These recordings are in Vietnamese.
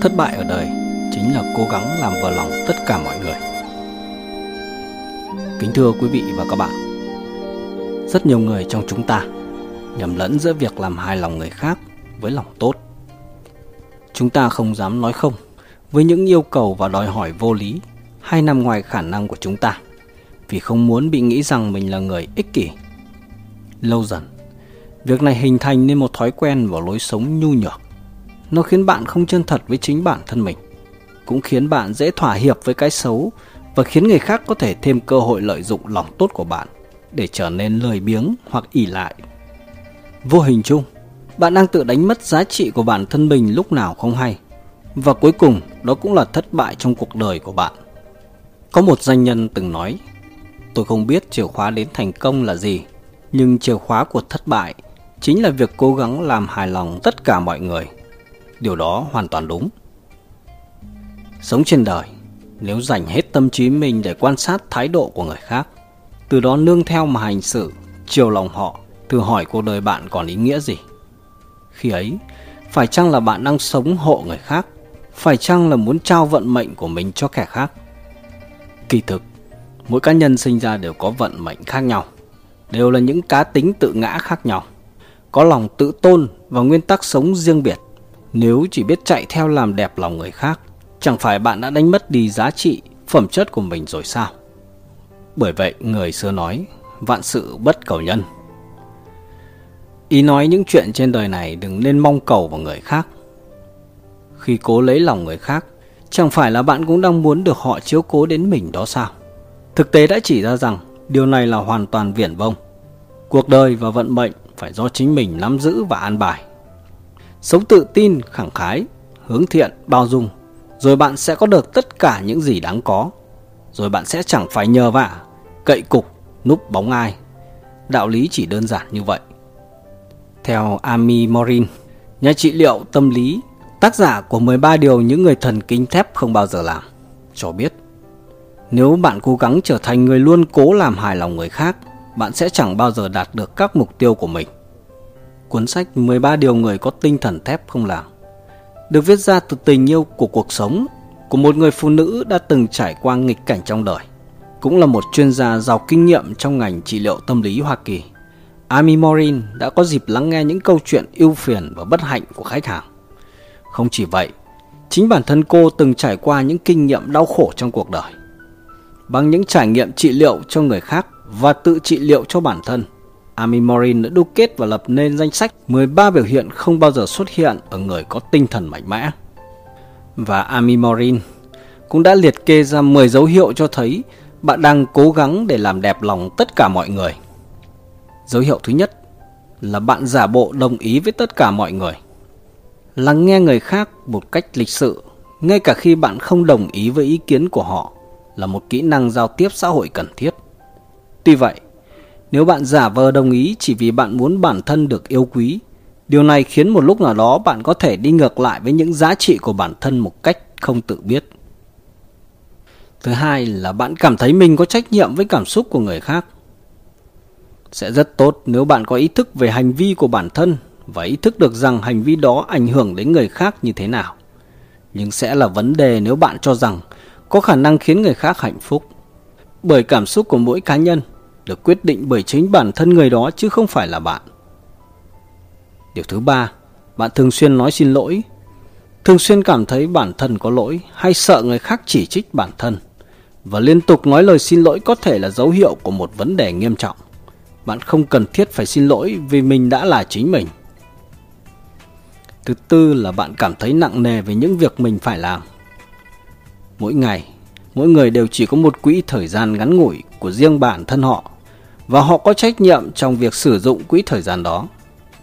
thất bại ở đời chính là cố gắng làm vừa lòng tất cả mọi người. Kính thưa quý vị và các bạn, rất nhiều người trong chúng ta nhầm lẫn giữa việc làm hài lòng người khác với lòng tốt. Chúng ta không dám nói không với những yêu cầu và đòi hỏi vô lý hay nằm ngoài khả năng của chúng ta, vì không muốn bị nghĩ rằng mình là người ích kỷ. Lâu dần, việc này hình thành nên một thói quen và lối sống nhu nhược nó khiến bạn không chân thật với chính bản thân mình. Cũng khiến bạn dễ thỏa hiệp với cái xấu và khiến người khác có thể thêm cơ hội lợi dụng lòng tốt của bạn để trở nên lười biếng hoặc ỉ lại. Vô hình chung, bạn đang tự đánh mất giá trị của bản thân mình lúc nào không hay. Và cuối cùng, đó cũng là thất bại trong cuộc đời của bạn. Có một doanh nhân từng nói, tôi không biết chìa khóa đến thành công là gì, nhưng chìa khóa của thất bại chính là việc cố gắng làm hài lòng tất cả mọi người điều đó hoàn toàn đúng. Sống trên đời, nếu dành hết tâm trí mình để quan sát thái độ của người khác, từ đó nương theo mà hành xử, chiều lòng họ, thử hỏi cuộc đời bạn còn ý nghĩa gì. Khi ấy, phải chăng là bạn đang sống hộ người khác? Phải chăng là muốn trao vận mệnh của mình cho kẻ khác? Kỳ thực, mỗi cá nhân sinh ra đều có vận mệnh khác nhau, đều là những cá tính tự ngã khác nhau. Có lòng tự tôn và nguyên tắc sống riêng biệt nếu chỉ biết chạy theo làm đẹp lòng người khác, chẳng phải bạn đã đánh mất đi giá trị, phẩm chất của mình rồi sao? Bởi vậy, người xưa nói, vạn sự bất cầu nhân. Ý nói những chuyện trên đời này đừng nên mong cầu vào người khác. Khi cố lấy lòng người khác, chẳng phải là bạn cũng đang muốn được họ chiếu cố đến mình đó sao? Thực tế đã chỉ ra rằng, điều này là hoàn toàn viển vông. Cuộc đời và vận mệnh phải do chính mình nắm giữ và an bài sống tự tin, khẳng khái, hướng thiện, bao dung. Rồi bạn sẽ có được tất cả những gì đáng có. Rồi bạn sẽ chẳng phải nhờ vả, cậy cục, núp bóng ai. Đạo lý chỉ đơn giản như vậy. Theo Ami Morin, nhà trị liệu tâm lý, tác giả của 13 điều những người thần kinh thép không bao giờ làm, cho biết, nếu bạn cố gắng trở thành người luôn cố làm hài lòng người khác, bạn sẽ chẳng bao giờ đạt được các mục tiêu của mình cuốn sách 13 điều người có tinh thần thép không làm được viết ra từ tình yêu của cuộc sống của một người phụ nữ đã từng trải qua nghịch cảnh trong đời cũng là một chuyên gia giàu kinh nghiệm trong ngành trị liệu tâm lý Hoa Kỳ. Amy Morin đã có dịp lắng nghe những câu chuyện ưu phiền và bất hạnh của khách hàng. Không chỉ vậy, chính bản thân cô từng trải qua những kinh nghiệm đau khổ trong cuộc đời. Bằng những trải nghiệm trị liệu cho người khác và tự trị liệu cho bản thân, Amy Morin đã đúc kết và lập nên danh sách 13 biểu hiện không bao giờ xuất hiện ở người có tinh thần mạnh mẽ. Và Amy Morin cũng đã liệt kê ra 10 dấu hiệu cho thấy bạn đang cố gắng để làm đẹp lòng tất cả mọi người. Dấu hiệu thứ nhất là bạn giả bộ đồng ý với tất cả mọi người. Lắng nghe người khác một cách lịch sự, ngay cả khi bạn không đồng ý với ý kiến của họ là một kỹ năng giao tiếp xã hội cần thiết. Tuy vậy, nếu bạn giả vờ đồng ý chỉ vì bạn muốn bản thân được yêu quý, điều này khiến một lúc nào đó bạn có thể đi ngược lại với những giá trị của bản thân một cách không tự biết. Thứ hai là bạn cảm thấy mình có trách nhiệm với cảm xúc của người khác. Sẽ rất tốt nếu bạn có ý thức về hành vi của bản thân và ý thức được rằng hành vi đó ảnh hưởng đến người khác như thế nào. Nhưng sẽ là vấn đề nếu bạn cho rằng có khả năng khiến người khác hạnh phúc. Bởi cảm xúc của mỗi cá nhân được quyết định bởi chính bản thân người đó chứ không phải là bạn. Điều thứ ba, bạn thường xuyên nói xin lỗi. Thường xuyên cảm thấy bản thân có lỗi hay sợ người khác chỉ trích bản thân và liên tục nói lời xin lỗi có thể là dấu hiệu của một vấn đề nghiêm trọng. Bạn không cần thiết phải xin lỗi vì mình đã là chính mình. Thứ tư là bạn cảm thấy nặng nề về những việc mình phải làm. Mỗi ngày, mỗi người đều chỉ có một quỹ thời gian ngắn ngủi của riêng bản thân họ và họ có trách nhiệm trong việc sử dụng quỹ thời gian đó.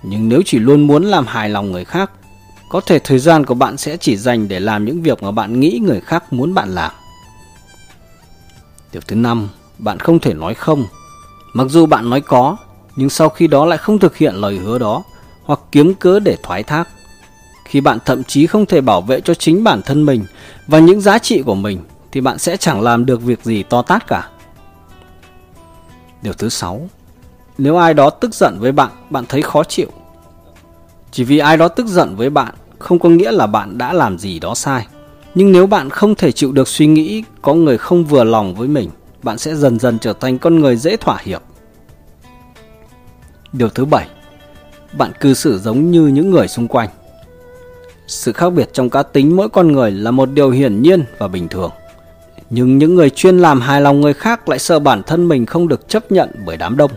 Nhưng nếu chỉ luôn muốn làm hài lòng người khác, có thể thời gian của bạn sẽ chỉ dành để làm những việc mà bạn nghĩ người khác muốn bạn làm. Điều thứ năm, bạn không thể nói không. Mặc dù bạn nói có, nhưng sau khi đó lại không thực hiện lời hứa đó hoặc kiếm cớ để thoái thác. Khi bạn thậm chí không thể bảo vệ cho chính bản thân mình và những giá trị của mình thì bạn sẽ chẳng làm được việc gì to tát cả. Điều thứ sáu, nếu ai đó tức giận với bạn, bạn thấy khó chịu. Chỉ vì ai đó tức giận với bạn không có nghĩa là bạn đã làm gì đó sai. Nhưng nếu bạn không thể chịu được suy nghĩ có người không vừa lòng với mình, bạn sẽ dần dần trở thành con người dễ thỏa hiệp. Điều thứ bảy, bạn cư xử giống như những người xung quanh. Sự khác biệt trong cá tính mỗi con người là một điều hiển nhiên và bình thường. Nhưng những người chuyên làm hài lòng người khác lại sợ bản thân mình không được chấp nhận bởi đám đông.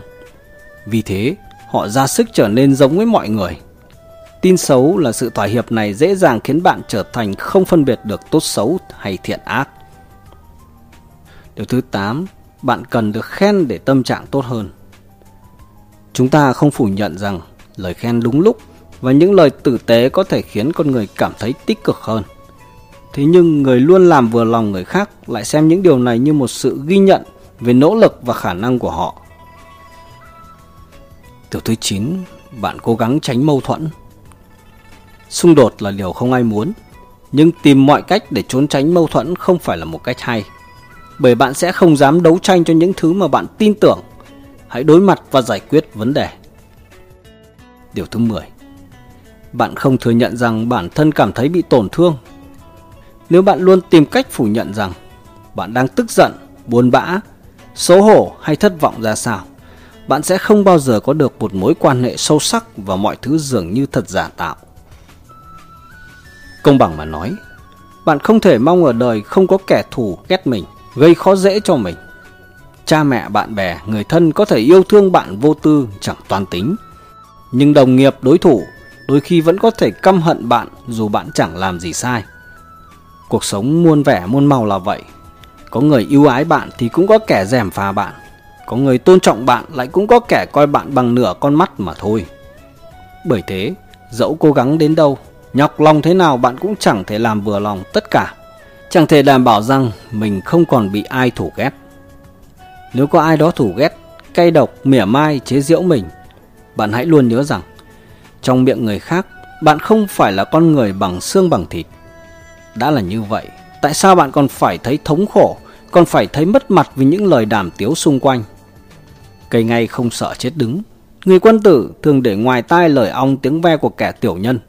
Vì thế, họ ra sức trở nên giống với mọi người. Tin xấu là sự thỏa hiệp này dễ dàng khiến bạn trở thành không phân biệt được tốt xấu hay thiện ác. Điều thứ 8, bạn cần được khen để tâm trạng tốt hơn. Chúng ta không phủ nhận rằng lời khen đúng lúc và những lời tử tế có thể khiến con người cảm thấy tích cực hơn. Thế nhưng người luôn làm vừa lòng người khác lại xem những điều này như một sự ghi nhận về nỗ lực và khả năng của họ. Điều thứ 9, bạn cố gắng tránh mâu thuẫn. Xung đột là điều không ai muốn, nhưng tìm mọi cách để trốn tránh mâu thuẫn không phải là một cách hay. Bởi bạn sẽ không dám đấu tranh cho những thứ mà bạn tin tưởng. Hãy đối mặt và giải quyết vấn đề. Điều thứ 10. Bạn không thừa nhận rằng bản thân cảm thấy bị tổn thương. Nếu bạn luôn tìm cách phủ nhận rằng bạn đang tức giận, buồn bã, xấu hổ hay thất vọng ra sao, bạn sẽ không bao giờ có được một mối quan hệ sâu sắc và mọi thứ dường như thật giả tạo. Công bằng mà nói, bạn không thể mong ở đời không có kẻ thù ghét mình, gây khó dễ cho mình. Cha mẹ, bạn bè, người thân có thể yêu thương bạn vô tư, chẳng toan tính. Nhưng đồng nghiệp, đối thủ đôi khi vẫn có thể căm hận bạn dù bạn chẳng làm gì sai. Cuộc sống muôn vẻ muôn màu là vậy. Có người yêu ái bạn thì cũng có kẻ rèm pha bạn. Có người tôn trọng bạn lại cũng có kẻ coi bạn bằng nửa con mắt mà thôi. Bởi thế, dẫu cố gắng đến đâu, nhọc lòng thế nào bạn cũng chẳng thể làm vừa lòng tất cả. Chẳng thể đảm bảo rằng mình không còn bị ai thủ ghét. Nếu có ai đó thủ ghét, cay độc, mỉa mai, chế giễu mình, bạn hãy luôn nhớ rằng trong miệng người khác, bạn không phải là con người bằng xương bằng thịt. Đã là như vậy, tại sao bạn còn phải thấy thống khổ, còn phải thấy mất mặt vì những lời đàm tiếu xung quanh? Cây ngay không sợ chết đứng. Người quân tử thường để ngoài tai lời ong tiếng ve của kẻ tiểu nhân.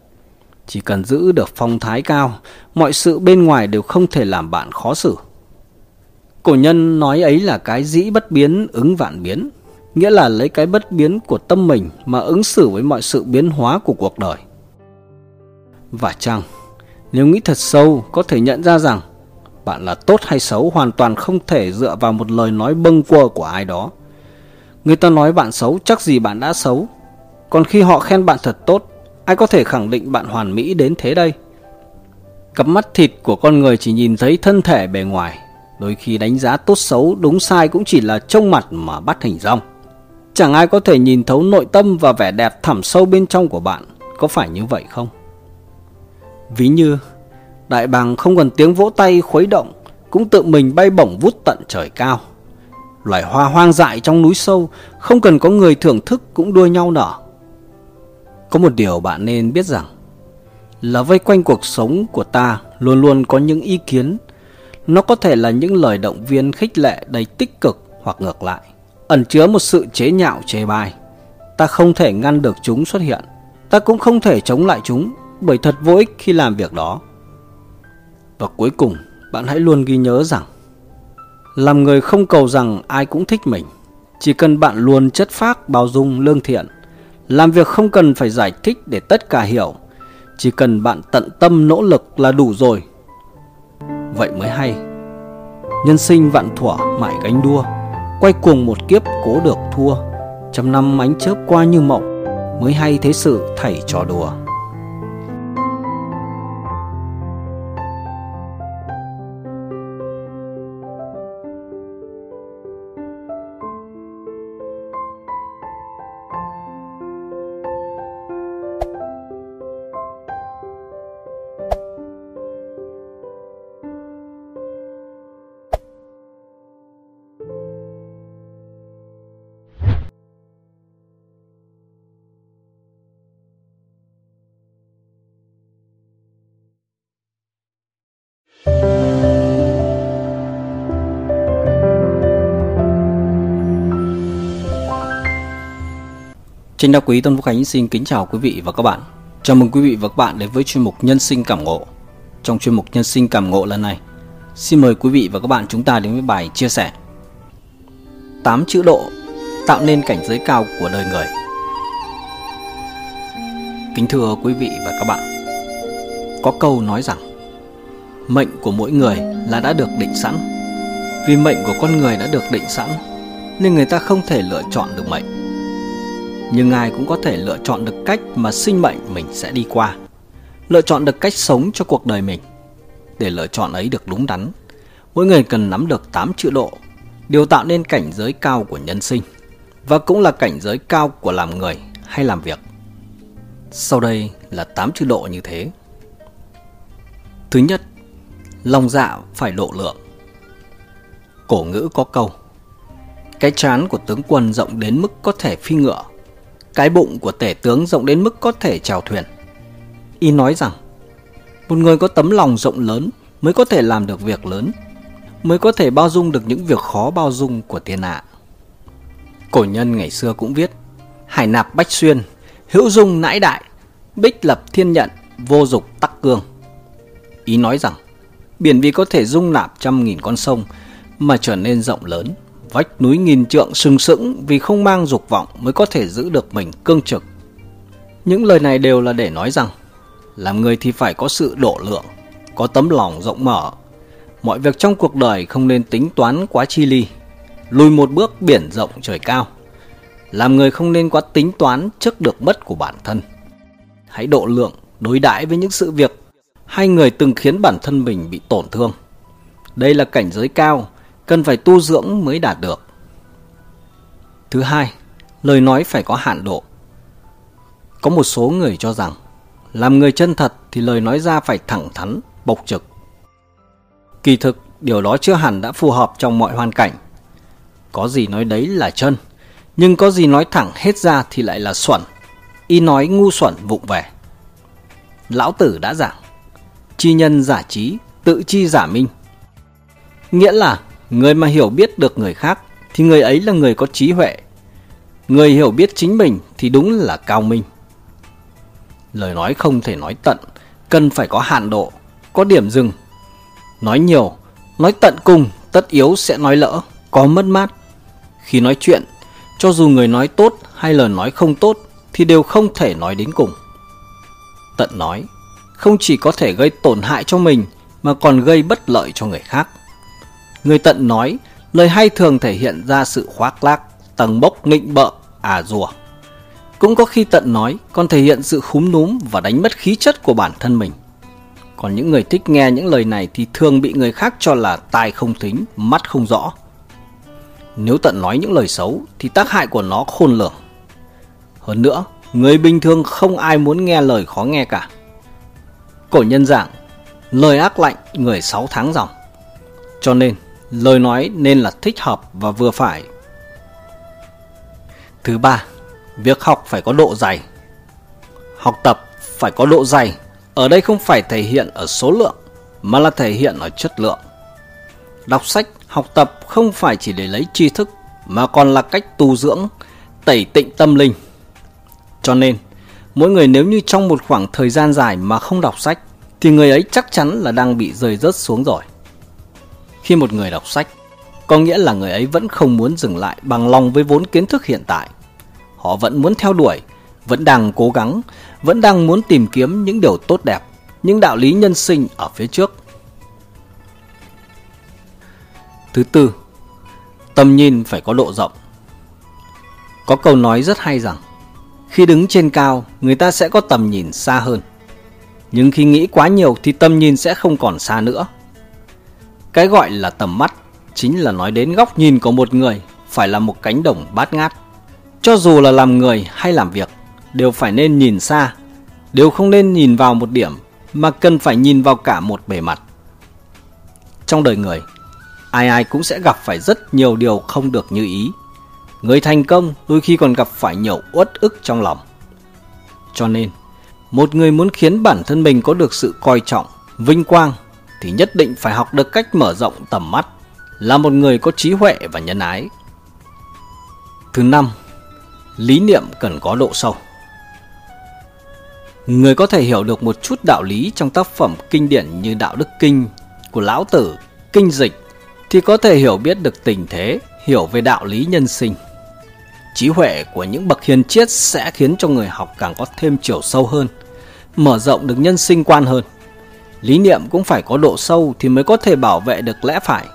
Chỉ cần giữ được phong thái cao, mọi sự bên ngoài đều không thể làm bạn khó xử. Cổ nhân nói ấy là cái dĩ bất biến ứng vạn biến nghĩa là lấy cái bất biến của tâm mình mà ứng xử với mọi sự biến hóa của cuộc đời. Và chăng, nếu nghĩ thật sâu có thể nhận ra rằng bạn là tốt hay xấu hoàn toàn không thể dựa vào một lời nói bâng quơ của ai đó. Người ta nói bạn xấu chắc gì bạn đã xấu. Còn khi họ khen bạn thật tốt, ai có thể khẳng định bạn hoàn mỹ đến thế đây? Cặp mắt thịt của con người chỉ nhìn thấy thân thể bề ngoài, đôi khi đánh giá tốt xấu đúng sai cũng chỉ là trông mặt mà bắt hình rong. Chẳng ai có thể nhìn thấu nội tâm và vẻ đẹp thẳm sâu bên trong của bạn, có phải như vậy không? Ví như, đại bàng không cần tiếng vỗ tay khuấy động, cũng tự mình bay bổng vút tận trời cao. Loài hoa hoang dại trong núi sâu, không cần có người thưởng thức cũng đua nhau nở. Có một điều bạn nên biết rằng, là vây quanh cuộc sống của ta luôn luôn có những ý kiến. Nó có thể là những lời động viên khích lệ đầy tích cực hoặc ngược lại ẩn chứa một sự chế nhạo chê bai. Ta không thể ngăn được chúng xuất hiện, ta cũng không thể chống lại chúng bởi thật vô ích khi làm việc đó. Và cuối cùng, bạn hãy luôn ghi nhớ rằng làm người không cầu rằng ai cũng thích mình, chỉ cần bạn luôn chất phác, bao dung, lương thiện, làm việc không cần phải giải thích để tất cả hiểu, chỉ cần bạn tận tâm nỗ lực là đủ rồi. Vậy mới hay. Nhân sinh vạn thuở mãi gánh đua quay cuồng một kiếp cố được thua trăm năm ánh chớp qua như mộng mới hay thế sự thảy trò đùa Trên đa quý Tôn Phúc Khánh xin kính chào quý vị và các bạn. Chào mừng quý vị và các bạn đến với chuyên mục Nhân sinh cảm ngộ. Trong chuyên mục Nhân sinh cảm ngộ lần này, xin mời quý vị và các bạn chúng ta đến với bài chia sẻ 8 chữ độ tạo nên cảnh giới cao của đời người. Kính thưa quý vị và các bạn, có câu nói rằng mệnh của mỗi người là đã được định sẵn. Vì mệnh của con người đã được định sẵn nên người ta không thể lựa chọn được mệnh. Nhưng ai cũng có thể lựa chọn được cách mà sinh mệnh mình sẽ đi qua. Lựa chọn được cách sống cho cuộc đời mình. Để lựa chọn ấy được đúng đắn, mỗi người cần nắm được 8 chữ độ, điều tạo nên cảnh giới cao của nhân sinh và cũng là cảnh giới cao của làm người hay làm việc. Sau đây là 8 chữ độ như thế. Thứ nhất, lòng dạ phải độ lượng. Cổ ngữ có câu Cái chán của tướng quân rộng đến mức có thể phi ngựa cái bụng của tể tướng rộng đến mức có thể chèo thuyền Y nói rằng, Một người có tấm lòng rộng lớn mới có thể làm được việc lớn, Mới có thể bao dung được những việc khó bao dung của thiên hạ Cổ nhân ngày xưa cũng viết, Hải nạp bách xuyên, Hữu dung nãi đại, Bích lập thiên nhận, Vô dục tắc cương Ý nói rằng, Biển vì có thể dung nạp trăm nghìn con sông mà trở nên rộng lớn. Vách núi nghìn trượng sừng sững vì không mang dục vọng mới có thể giữ được mình cương trực. Những lời này đều là để nói rằng làm người thì phải có sự độ lượng, có tấm lòng rộng mở. Mọi việc trong cuộc đời không nên tính toán quá chi ly, lùi một bước biển rộng trời cao. Làm người không nên quá tính toán trước được mất của bản thân. Hãy độ lượng đối đãi với những sự việc hai người từng khiến bản thân mình bị tổn thương. Đây là cảnh giới cao, cần phải tu dưỡng mới đạt được. Thứ hai, lời nói phải có hạn độ. Có một số người cho rằng, làm người chân thật thì lời nói ra phải thẳng thắn, bộc trực. Kỳ thực, điều đó chưa hẳn đã phù hợp trong mọi hoàn cảnh. Có gì nói đấy là chân, nhưng có gì nói thẳng hết ra thì lại là xuẩn. Y nói ngu xuẩn vụng về. Lão Tử đã giảng, chi nhân giả trí, tự chi giả minh. Nghĩa là người mà hiểu biết được người khác thì người ấy là người có trí huệ. Người hiểu biết chính mình thì đúng là cao minh. Lời nói không thể nói tận, cần phải có hạn độ, có điểm dừng. Nói nhiều, nói tận cùng, tất yếu sẽ nói lỡ, có mất mát. Khi nói chuyện, cho dù người nói tốt hay lời nói không tốt thì đều không thể nói đến cùng. Tận nói không chỉ có thể gây tổn hại cho mình mà còn gây bất lợi cho người khác. Người tận nói, lời hay thường thể hiện ra sự khoác lác, tầng bốc nịnh bợ, à rùa. Cũng có khi tận nói còn thể hiện sự khúm núm và đánh mất khí chất của bản thân mình. Còn những người thích nghe những lời này thì thường bị người khác cho là tai không thính, mắt không rõ. Nếu tận nói những lời xấu thì tác hại của nó khôn lường. Hơn nữa, người bình thường không ai muốn nghe lời khó nghe cả. Cổ nhân giảng, lời ác lạnh người sáu tháng dòng. Cho nên, lời nói nên là thích hợp và vừa phải. Thứ ba, việc học phải có độ dày. Học tập phải có độ dày, ở đây không phải thể hiện ở số lượng, mà là thể hiện ở chất lượng. Đọc sách, học tập không phải chỉ để lấy tri thức, mà còn là cách tu dưỡng, tẩy tịnh tâm linh. Cho nên, Mỗi người nếu như trong một khoảng thời gian dài mà không đọc sách thì người ấy chắc chắn là đang bị rơi rớt xuống rồi. Khi một người đọc sách, có nghĩa là người ấy vẫn không muốn dừng lại bằng lòng với vốn kiến thức hiện tại. Họ vẫn muốn theo đuổi, vẫn đang cố gắng, vẫn đang muốn tìm kiếm những điều tốt đẹp, những đạo lý nhân sinh ở phía trước. Thứ tư, tầm nhìn phải có độ rộng. Có câu nói rất hay rằng khi đứng trên cao, người ta sẽ có tầm nhìn xa hơn. Nhưng khi nghĩ quá nhiều thì tầm nhìn sẽ không còn xa nữa. Cái gọi là tầm mắt chính là nói đến góc nhìn của một người phải là một cánh đồng bát ngát. Cho dù là làm người hay làm việc, đều phải nên nhìn xa, đều không nên nhìn vào một điểm mà cần phải nhìn vào cả một bề mặt. Trong đời người, ai ai cũng sẽ gặp phải rất nhiều điều không được như ý. Người thành công đôi khi còn gặp phải nhiều uất ức trong lòng. Cho nên, một người muốn khiến bản thân mình có được sự coi trọng, vinh quang thì nhất định phải học được cách mở rộng tầm mắt, là một người có trí huệ và nhân ái. Thứ năm, lý niệm cần có độ sâu. Người có thể hiểu được một chút đạo lý trong tác phẩm kinh điển như Đạo Đức Kinh của Lão Tử, Kinh Dịch thì có thể hiểu biết được tình thế, hiểu về đạo lý nhân sinh. Trí huệ của những bậc hiền triết sẽ khiến cho người học càng có thêm chiều sâu hơn, mở rộng được nhân sinh quan hơn. Lý niệm cũng phải có độ sâu thì mới có thể bảo vệ được lẽ phải,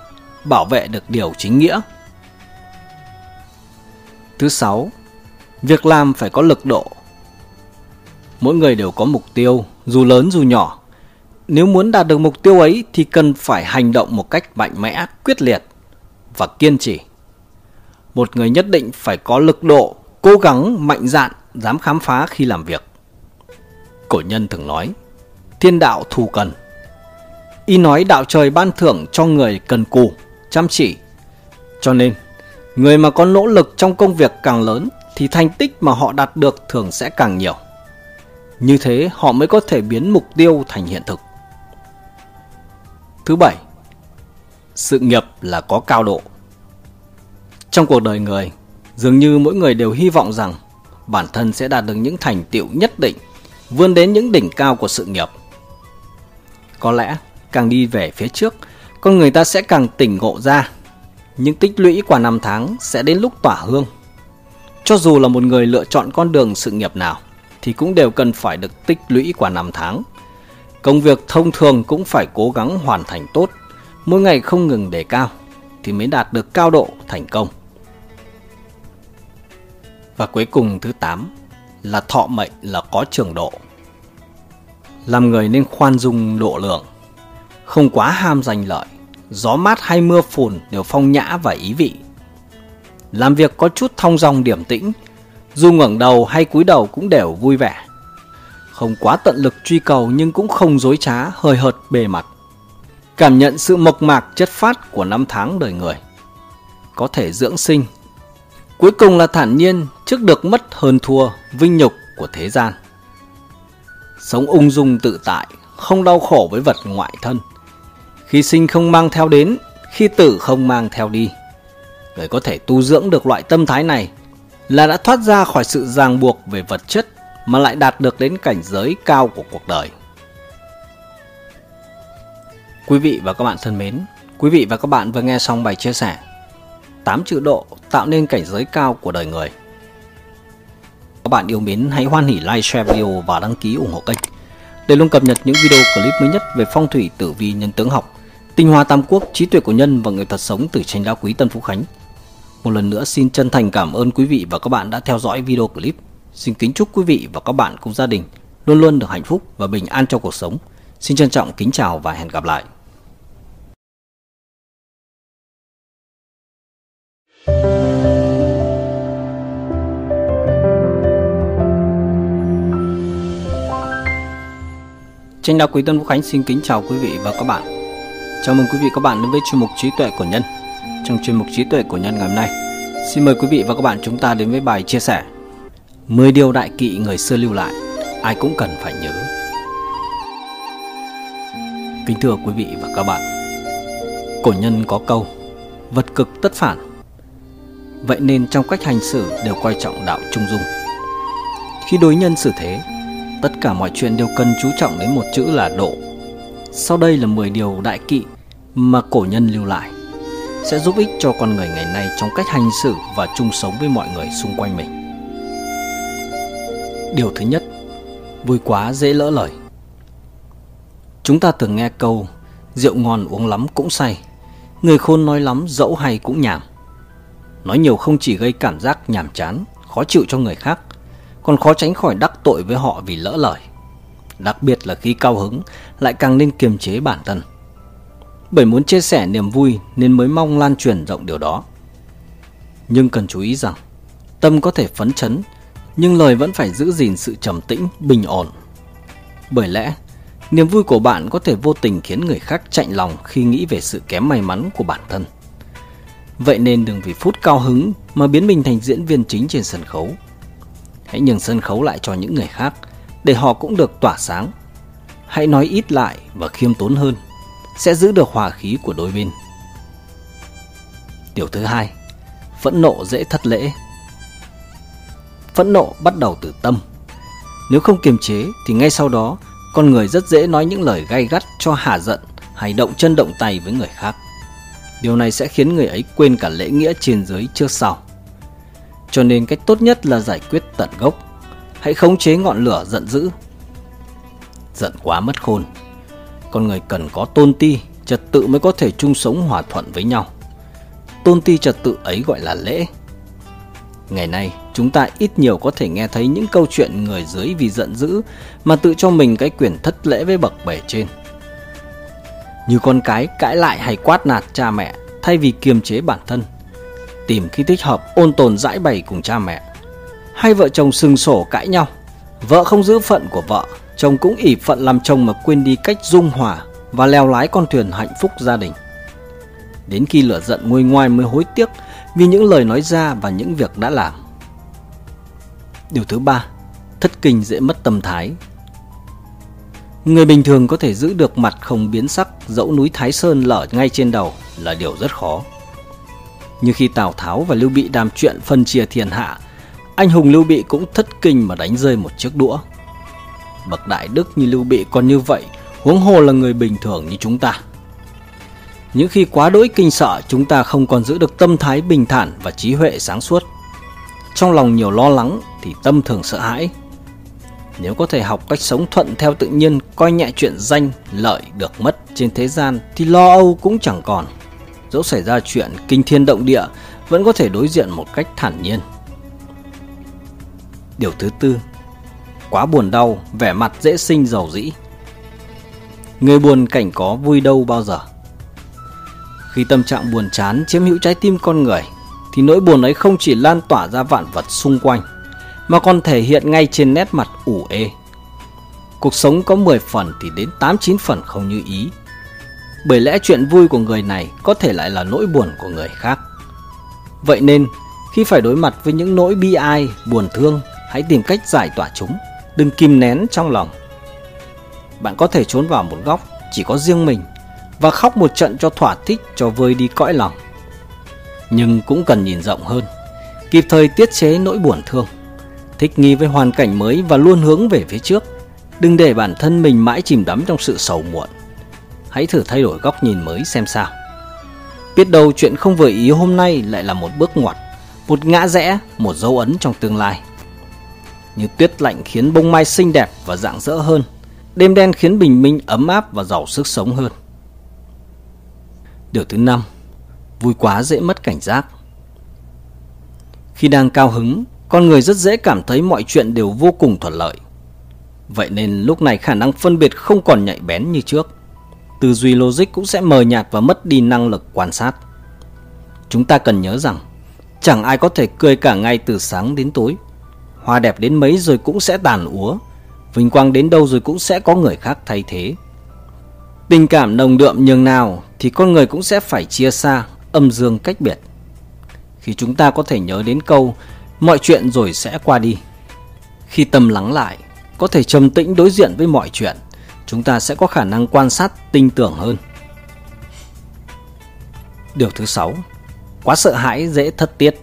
bảo vệ được điều chính nghĩa. Thứ sáu, việc làm phải có lực độ. Mỗi người đều có mục tiêu, dù lớn dù nhỏ. Nếu muốn đạt được mục tiêu ấy thì cần phải hành động một cách mạnh mẽ, quyết liệt và kiên trì. Một người nhất định phải có lực độ, cố gắng, mạnh dạn, dám khám phá khi làm việc. Cổ nhân thường nói, thiên đạo thù cần. Y nói đạo trời ban thưởng cho người cần cù, chăm chỉ. Cho nên, người mà có nỗ lực trong công việc càng lớn thì thành tích mà họ đạt được thường sẽ càng nhiều. Như thế họ mới có thể biến mục tiêu thành hiện thực. Thứ bảy, sự nghiệp là có cao độ. Trong cuộc đời người, dường như mỗi người đều hy vọng rằng bản thân sẽ đạt được những thành tựu nhất định, vươn đến những đỉnh cao của sự nghiệp. Có lẽ càng đi về phía trước, con người ta sẽ càng tỉnh ngộ ra. Những tích lũy qua năm tháng sẽ đến lúc tỏa hương. Cho dù là một người lựa chọn con đường sự nghiệp nào, thì cũng đều cần phải được tích lũy qua năm tháng. Công việc thông thường cũng phải cố gắng hoàn thành tốt, mỗi ngày không ngừng đề cao, thì mới đạt được cao độ thành công. Và cuối cùng thứ 8 là thọ mệnh là có trường độ. Làm người nên khoan dung độ lượng, không quá ham giành lợi, gió mát hay mưa phùn đều phong nhã và ý vị. Làm việc có chút thong dong điểm tĩnh, dù ngẩng đầu hay cúi đầu cũng đều vui vẻ. Không quá tận lực truy cầu nhưng cũng không dối trá, hơi hợt bề mặt. Cảm nhận sự mộc mạc chất phát của năm tháng đời người. Có thể dưỡng sinh. Cuối cùng là thản nhiên trước được mất hơn thua, vinh nhục của thế gian. Sống ung dung tự tại, không đau khổ với vật ngoại thân. Khi sinh không mang theo đến, khi tử không mang theo đi. Người có thể tu dưỡng được loại tâm thái này là đã thoát ra khỏi sự ràng buộc về vật chất mà lại đạt được đến cảnh giới cao của cuộc đời. Quý vị và các bạn thân mến, quý vị và các bạn vừa nghe xong bài chia sẻ 8 chữ độ tạo nên cảnh giới cao của đời người. Các bạn yêu mến hãy hoan hỉ like, share video và đăng ký ủng hộ kênh để luôn cập nhật những video clip mới nhất về phong thủy tử vi nhân tướng học, tinh hoa tam quốc, trí tuệ của nhân và người thật sống từ tranh đá quý Tân Phú Khánh. Một lần nữa xin chân thành cảm ơn quý vị và các bạn đã theo dõi video clip. Xin kính chúc quý vị và các bạn cùng gia đình luôn luôn được hạnh phúc và bình an trong cuộc sống. Xin trân trọng kính chào và hẹn gặp lại. Tranh đạo quý Tân Vũ Khánh xin kính chào quý vị và các bạn. Chào mừng quý vị và các bạn đến với chuyên mục trí tuệ của nhân. Trong chuyên mục trí tuệ của nhân ngày hôm nay, xin mời quý vị và các bạn chúng ta đến với bài chia sẻ 10 điều đại kỵ người xưa lưu lại, ai cũng cần phải nhớ. Kính thưa quý vị và các bạn, cổ nhân có câu vật cực tất phản. Vậy nên trong cách hành xử đều quan trọng đạo trung dung. Khi đối nhân xử thế, tất cả mọi chuyện đều cần chú trọng đến một chữ là độ. Sau đây là 10 điều đại kỵ mà cổ nhân lưu lại sẽ giúp ích cho con người ngày nay trong cách hành xử và chung sống với mọi người xung quanh mình. Điều thứ nhất, vui quá dễ lỡ lời. Chúng ta thường nghe câu rượu ngon uống lắm cũng say, người khôn nói lắm dẫu hay cũng nhảm. Nói nhiều không chỉ gây cảm giác nhàm chán, khó chịu cho người khác, còn khó tránh khỏi đắc tội với họ vì lỡ lời. Đặc biệt là khi cao hứng lại càng nên kiềm chế bản thân bởi muốn chia sẻ niềm vui nên mới mong lan truyền rộng điều đó. Nhưng cần chú ý rằng, tâm có thể phấn chấn, nhưng lời vẫn phải giữ gìn sự trầm tĩnh, bình ổn. Bởi lẽ, niềm vui của bạn có thể vô tình khiến người khác chạnh lòng khi nghĩ về sự kém may mắn của bản thân. Vậy nên đừng vì phút cao hứng mà biến mình thành diễn viên chính trên sân khấu. Hãy nhường sân khấu lại cho những người khác để họ cũng được tỏa sáng. Hãy nói ít lại và khiêm tốn hơn sẽ giữ được hòa khí của đôi bên. Điều thứ hai, phẫn nộ dễ thất lễ. Phẫn nộ bắt đầu từ tâm. Nếu không kiềm chế thì ngay sau đó con người rất dễ nói những lời gay gắt cho hà giận hay động chân động tay với người khác. Điều này sẽ khiến người ấy quên cả lễ nghĩa trên giới trước sau. Cho nên cách tốt nhất là giải quyết tận gốc. Hãy khống chế ngọn lửa giận dữ. Giận quá mất khôn. Con người cần có tôn ti, trật tự mới có thể chung sống hòa thuận với nhau. Tôn ti trật tự ấy gọi là lễ. Ngày nay, chúng ta ít nhiều có thể nghe thấy những câu chuyện người dưới vì giận dữ mà tự cho mình cái quyền thất lễ với bậc bề trên. Như con cái cãi lại hay quát nạt cha mẹ thay vì kiềm chế bản thân. Tìm khi thích hợp ôn tồn giải bày cùng cha mẹ. Hai vợ chồng sừng sổ cãi nhau. Vợ không giữ phận của vợ, chồng cũng ỷ phận làm chồng mà quên đi cách dung hòa và leo lái con thuyền hạnh phúc gia đình. Đến khi lửa giận nguôi ngoai mới hối tiếc vì những lời nói ra và những việc đã làm. Điều thứ ba, thất kinh dễ mất tâm thái. Người bình thường có thể giữ được mặt không biến sắc dẫu núi Thái Sơn lở ngay trên đầu là điều rất khó. Như khi Tào Tháo và Lưu Bị đàm chuyện phân chia thiên hạ, anh hùng Lưu Bị cũng thất kinh mà đánh rơi một chiếc đũa. Bậc đại đức như Lưu Bị còn như vậy, huống hồ là người bình thường như chúng ta. Những khi quá đỗi kinh sợ, chúng ta không còn giữ được tâm thái bình thản và trí huệ sáng suốt. Trong lòng nhiều lo lắng thì tâm thường sợ hãi. Nếu có thể học cách sống thuận theo tự nhiên, coi nhẹ chuyện danh, lợi được mất trên thế gian thì lo âu cũng chẳng còn. Dẫu xảy ra chuyện kinh thiên động địa, vẫn có thể đối diện một cách thản nhiên. Điều thứ tư, quá buồn đau, vẻ mặt dễ sinh giàu dĩ. Người buồn cảnh có vui đâu bao giờ. Khi tâm trạng buồn chán chiếm hữu trái tim con người, thì nỗi buồn ấy không chỉ lan tỏa ra vạn vật xung quanh, mà còn thể hiện ngay trên nét mặt ủ ê. Cuộc sống có 10 phần thì đến 8-9 phần không như ý. Bởi lẽ chuyện vui của người này có thể lại là nỗi buồn của người khác. Vậy nên, khi phải đối mặt với những nỗi bi ai, buồn thương, hãy tìm cách giải tỏa chúng, đừng kìm nén trong lòng. Bạn có thể trốn vào một góc, chỉ có riêng mình, và khóc một trận cho thỏa thích cho vơi đi cõi lòng. Nhưng cũng cần nhìn rộng hơn, kịp thời tiết chế nỗi buồn thương thích nghi với hoàn cảnh mới và luôn hướng về phía trước. Đừng để bản thân mình mãi chìm đắm trong sự sầu muộn. Hãy thử thay đổi góc nhìn mới xem sao. Biết đâu chuyện không vừa ý hôm nay lại là một bước ngoặt, một ngã rẽ, một dấu ấn trong tương lai. Như tuyết lạnh khiến bông mai xinh đẹp và rạng rỡ hơn, đêm đen khiến bình minh ấm áp và giàu sức sống hơn. Điều thứ năm, vui quá dễ mất cảnh giác. Khi đang cao hứng, con người rất dễ cảm thấy mọi chuyện đều vô cùng thuận lợi. Vậy nên lúc này khả năng phân biệt không còn nhạy bén như trước. Tư duy logic cũng sẽ mờ nhạt và mất đi năng lực quan sát. Chúng ta cần nhớ rằng, chẳng ai có thể cười cả ngày từ sáng đến tối. Hoa đẹp đến mấy rồi cũng sẽ tàn úa, vinh quang đến đâu rồi cũng sẽ có người khác thay thế. Tình cảm nồng đượm nhường nào thì con người cũng sẽ phải chia xa, âm dương cách biệt. Khi chúng ta có thể nhớ đến câu mọi chuyện rồi sẽ qua đi. Khi tâm lắng lại, có thể trầm tĩnh đối diện với mọi chuyện, chúng ta sẽ có khả năng quan sát tinh tưởng hơn. Điều thứ sáu, quá sợ hãi dễ thất tiết.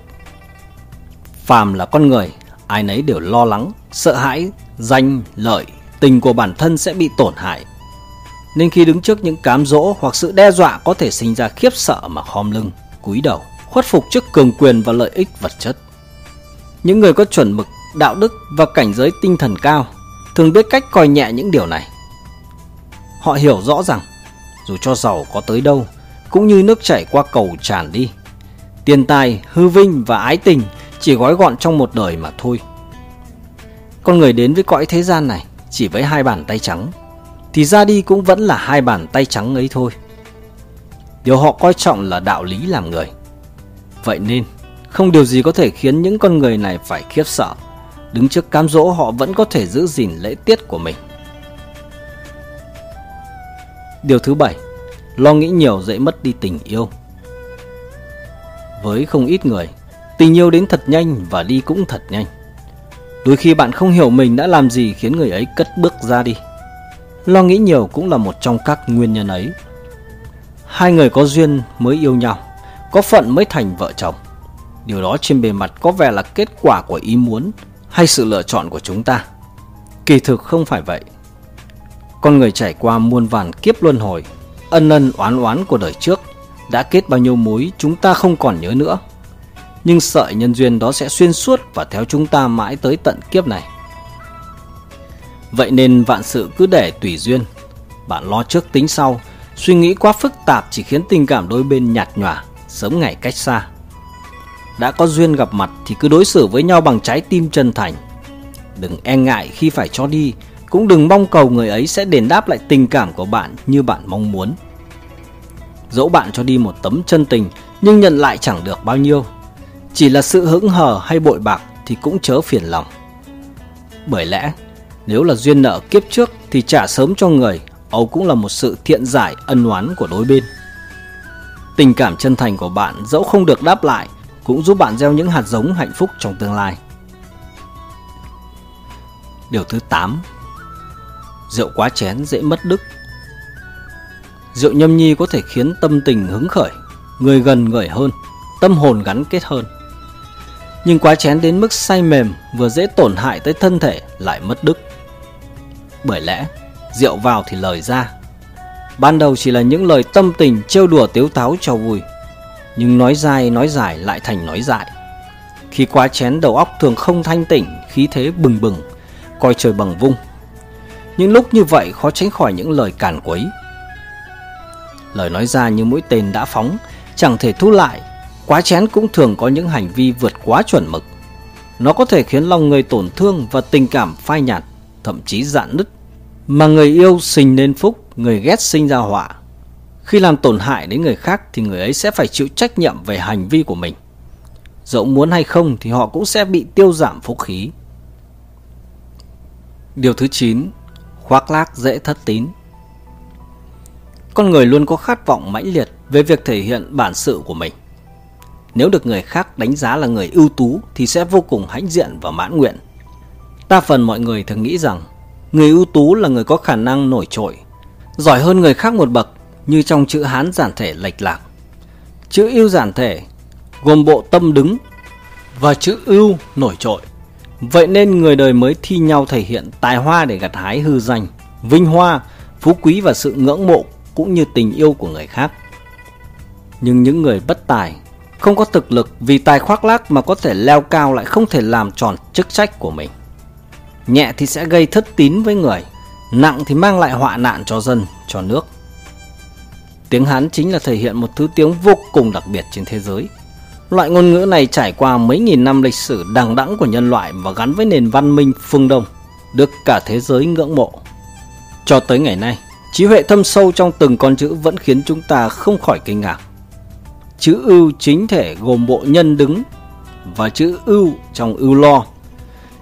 Phàm là con người, ai nấy đều lo lắng, sợ hãi, danh, lợi, tình của bản thân sẽ bị tổn hại. Nên khi đứng trước những cám dỗ hoặc sự đe dọa có thể sinh ra khiếp sợ mà khom lưng, cúi đầu, khuất phục trước cường quyền và lợi ích vật chất. Những người có chuẩn mực, đạo đức và cảnh giới tinh thần cao thường biết cách coi nhẹ những điều này. Họ hiểu rõ rằng dù cho giàu có tới đâu cũng như nước chảy qua cầu tràn đi. Tiền tài, hư vinh và ái tình chỉ gói gọn trong một đời mà thôi. Con người đến với cõi thế gian này chỉ với hai bàn tay trắng thì ra đi cũng vẫn là hai bàn tay trắng ấy thôi. Điều họ coi trọng là đạo lý làm người. Vậy nên không điều gì có thể khiến những con người này phải khiếp sợ. Đứng trước cám dỗ họ vẫn có thể giữ gìn lễ tiết của mình. Điều thứ bảy, lo nghĩ nhiều dễ mất đi tình yêu. Với không ít người, tình yêu đến thật nhanh và đi cũng thật nhanh. Đôi khi bạn không hiểu mình đã làm gì khiến người ấy cất bước ra đi. Lo nghĩ nhiều cũng là một trong các nguyên nhân ấy. Hai người có duyên mới yêu nhau, có phận mới thành vợ chồng. Điều đó trên bề mặt có vẻ là kết quả của ý muốn hay sự lựa chọn của chúng ta. Kỳ thực không phải vậy. Con người trải qua muôn vàn kiếp luân hồi, ân ân oán oán của đời trước đã kết bao nhiêu mối chúng ta không còn nhớ nữa. Nhưng sợi nhân duyên đó sẽ xuyên suốt và theo chúng ta mãi tới tận kiếp này. Vậy nên vạn sự cứ để tùy duyên. Bạn lo trước tính sau, suy nghĩ quá phức tạp chỉ khiến tình cảm đôi bên nhạt nhòa, sớm ngày cách xa. Đã có duyên gặp mặt thì cứ đối xử với nhau bằng trái tim chân thành. Đừng e ngại khi phải cho đi, cũng đừng mong cầu người ấy sẽ đền đáp lại tình cảm của bạn như bạn mong muốn. Dẫu bạn cho đi một tấm chân tình nhưng nhận lại chẳng được bao nhiêu. Chỉ là sự hững hờ hay bội bạc thì cũng chớ phiền lòng. Bởi lẽ, nếu là duyên nợ kiếp trước thì trả sớm cho người, Âu cũng là một sự thiện giải ân oán của đối bên. Tình cảm chân thành của bạn dẫu không được đáp lại cũng giúp bạn gieo những hạt giống hạnh phúc trong tương lai. Điều thứ 8 Rượu quá chén dễ mất đức Rượu nhâm nhi có thể khiến tâm tình hứng khởi, người gần người hơn, tâm hồn gắn kết hơn. Nhưng quá chén đến mức say mềm vừa dễ tổn hại tới thân thể lại mất đức. Bởi lẽ, rượu vào thì lời ra. Ban đầu chỉ là những lời tâm tình trêu đùa tiếu táo cho vui, nhưng nói dài nói dài lại thành nói dại. Khi quá chén đầu óc thường không thanh tỉnh, khí thế bừng bừng, coi trời bằng vung. Những lúc như vậy khó tránh khỏi những lời càn quấy. Lời nói ra như mũi tên đã phóng, chẳng thể thu lại. Quá chén cũng thường có những hành vi vượt quá chuẩn mực. Nó có thể khiến lòng người tổn thương và tình cảm phai nhạt, thậm chí dạn nứt. Mà người yêu sinh nên phúc, người ghét sinh ra họa. Khi làm tổn hại đến người khác thì người ấy sẽ phải chịu trách nhiệm về hành vi của mình. Dẫu muốn hay không thì họ cũng sẽ bị tiêu giảm phúc khí. Điều thứ 9. Khoác lác dễ thất tín Con người luôn có khát vọng mãnh liệt về việc thể hiện bản sự của mình. Nếu được người khác đánh giá là người ưu tú thì sẽ vô cùng hãnh diện và mãn nguyện. Đa phần mọi người thường nghĩ rằng người ưu tú là người có khả năng nổi trội, giỏi hơn người khác một bậc như trong chữ Hán giản thể lệch lạc. Chữ ưu giản thể gồm bộ tâm đứng và chữ ưu nổi trội. Vậy nên người đời mới thi nhau thể hiện tài hoa để gặt hái hư danh, vinh hoa, phú quý và sự ngưỡng mộ cũng như tình yêu của người khác. Nhưng những người bất tài, không có thực lực vì tài khoác lác mà có thể leo cao lại không thể làm tròn chức trách của mình. Nhẹ thì sẽ gây thất tín với người, nặng thì mang lại họa nạn cho dân, cho nước. Tiếng Hán chính là thể hiện một thứ tiếng vô cùng đặc biệt trên thế giới. Loại ngôn ngữ này trải qua mấy nghìn năm lịch sử đằng đẵng của nhân loại và gắn với nền văn minh phương Đông, được cả thế giới ngưỡng mộ. Cho tới ngày nay, trí huệ thâm sâu trong từng con chữ vẫn khiến chúng ta không khỏi kinh ngạc. Chữ ưu chính thể gồm bộ nhân đứng và chữ ưu trong ưu lo.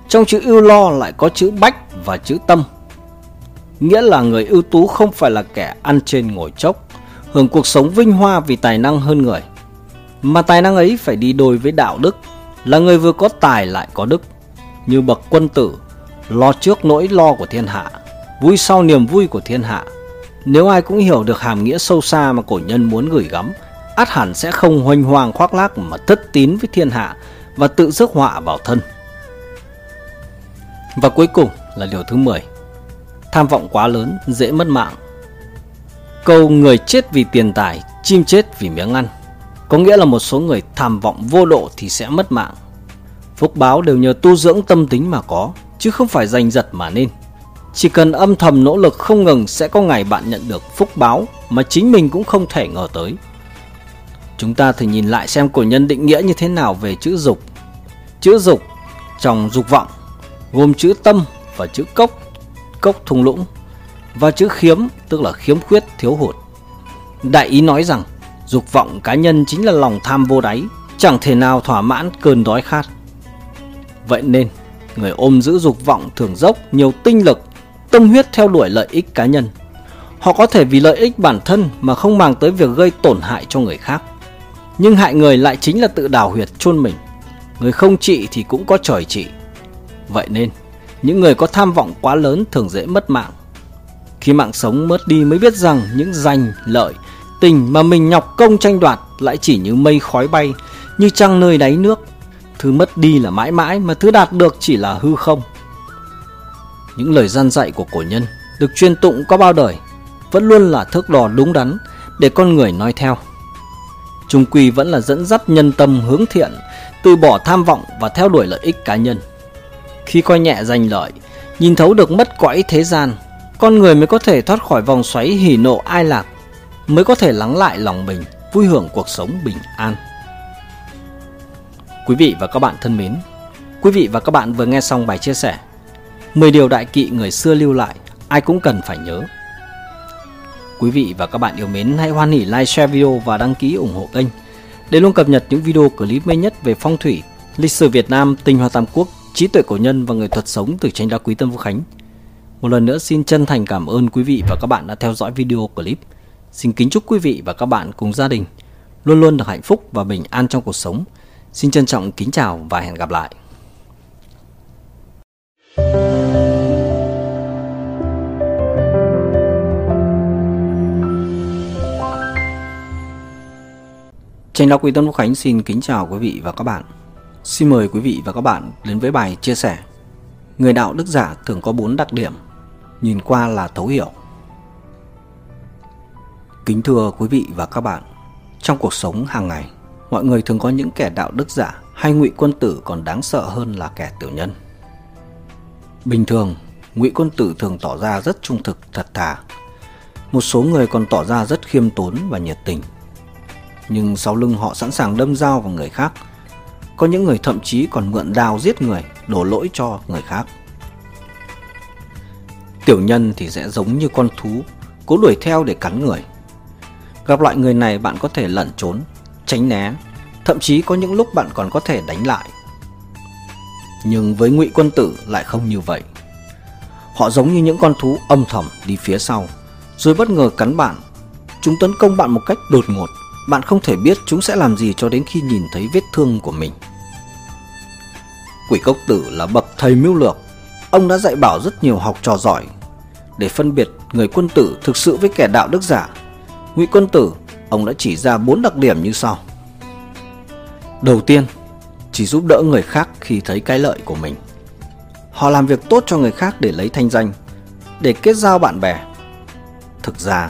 Trong chữ ưu lo lại có chữ bách và chữ tâm. Nghĩa là người ưu tú không phải là kẻ ăn trên ngồi chốc, hưởng cuộc sống vinh hoa vì tài năng hơn người. Mà tài năng ấy phải đi đôi với đạo đức, là người vừa có tài lại có đức, như bậc quân tử, lo trước nỗi lo của thiên hạ, vui sau niềm vui của thiên hạ. Nếu ai cũng hiểu được hàm nghĩa sâu xa mà cổ nhân muốn gửi gắm, át hẳn sẽ không hoành hoàng khoác lác mà thất tín với thiên hạ và tự rước họa vào thân. Và cuối cùng là điều thứ 10. Tham vọng quá lớn dễ mất mạng. Câu người chết vì tiền tài, chim chết vì miếng ăn. Có nghĩa là một số người tham vọng vô độ thì sẽ mất mạng. Phúc báo đều nhờ tu dưỡng tâm tính mà có, chứ không phải giành giật mà nên. Chỉ cần âm thầm nỗ lực không ngừng sẽ có ngày bạn nhận được phúc báo mà chính mình cũng không thể ngờ tới. Chúng ta thử nhìn lại xem cổ nhân định nghĩa như thế nào về chữ dục. Chữ dục trong dục vọng gồm chữ tâm và chữ cốc, cốc thung lũng và chữ khiếm tức là khiếm khuyết thiếu hụt. Đại ý nói rằng dục vọng cá nhân chính là lòng tham vô đáy, chẳng thể nào thỏa mãn cơn đói khát. Vậy nên, người ôm giữ dục vọng thường dốc nhiều tinh lực, tâm huyết theo đuổi lợi ích cá nhân. Họ có thể vì lợi ích bản thân mà không mang tới việc gây tổn hại cho người khác. Nhưng hại người lại chính là tự đào huyệt chôn mình. Người không trị thì cũng có trời trị. Vậy nên, những người có tham vọng quá lớn thường dễ mất mạng. Khi mạng sống mất đi mới biết rằng những danh, lợi, tình mà mình nhọc công tranh đoạt lại chỉ như mây khói bay, như trăng nơi đáy nước. Thứ mất đi là mãi mãi mà thứ đạt được chỉ là hư không. những lời gian dạy của cổ nhân được truyền tụng có bao đời vẫn luôn là thước đo đúng đắn để con người nói theo. Trung quy vẫn là dẫn dắt nhân tâm hướng thiện, từ bỏ tham vọng và theo đuổi lợi ích cá nhân. Khi coi nhẹ danh lợi, nhìn thấu được mất cõi thế gian, con người mới có thể thoát khỏi vòng xoáy hỉ nộ ai lạc, mới có thể lắng lại lòng mình, vui hưởng cuộc sống bình an. Quý vị và các bạn thân mến, quý vị và các bạn vừa nghe xong bài chia sẻ 10 điều đại kỵ người xưa lưu lại, ai cũng cần phải nhớ. Quý vị và các bạn yêu mến hãy hoan hỉ like, share video và đăng ký ủng hộ kênh để luôn cập nhật những video clip mới nhất về phong thủy, lịch sử Việt Nam, tinh hoa Tam Quốc, trí tuệ cổ nhân và người thuật sống từ tranh đá quý Tân Vũ Khánh. Một lần nữa xin chân thành cảm ơn quý vị và các bạn đã theo dõi video clip. Xin kính chúc quý vị và các bạn cùng gia đình luôn luôn được hạnh phúc và bình an trong cuộc sống. Xin trân trọng kính chào và hẹn gặp lại. Tranh Đọc Quý Tân Quốc Khánh xin kính chào quý vị và các bạn. Xin mời quý vị và các bạn đến với bài chia sẻ. Người đạo đức giả thường có bốn đặc điểm, nhìn qua là thấu hiểu. Kính thưa quý vị và các bạn, trong cuộc sống hàng ngày, mọi người thường có những kẻ đạo đức giả hay ngụy quân tử còn đáng sợ hơn là kẻ tiểu nhân. Bình thường, ngụy quân tử thường tỏ ra rất trung thực, thật thà. Một số người còn tỏ ra rất khiêm tốn và nhiệt tình. Nhưng sau lưng họ sẵn sàng đâm dao vào người khác. Có những người thậm chí còn mượn đao giết người, đổ lỗi cho người khác. Tiểu nhân thì sẽ giống như con thú, cố đuổi theo để cắn người. Gặp loại người này bạn có thể lẩn trốn, tránh né, thậm chí có những lúc bạn còn có thể đánh lại. Nhưng với ngụy quân tử lại không như vậy. Họ giống như những con thú âm thầm đi phía sau, rồi bất ngờ cắn bạn. Chúng tấn công bạn một cách đột ngột, bạn không thể biết chúng sẽ làm gì cho đến khi nhìn thấy vết thương của mình. Quỷ cốc tử là bậc thầy mưu lược, ông đã dạy bảo rất nhiều học trò giỏi để phân biệt người quân tử thực sự với kẻ đạo đức giả. Ngụy quân tử, ông đã chỉ ra bốn đặc điểm như sau. Đầu tiên, chỉ giúp đỡ người khác khi thấy cái lợi của mình. Họ làm việc tốt cho người khác để lấy thanh danh, để kết giao bạn bè. Thực ra,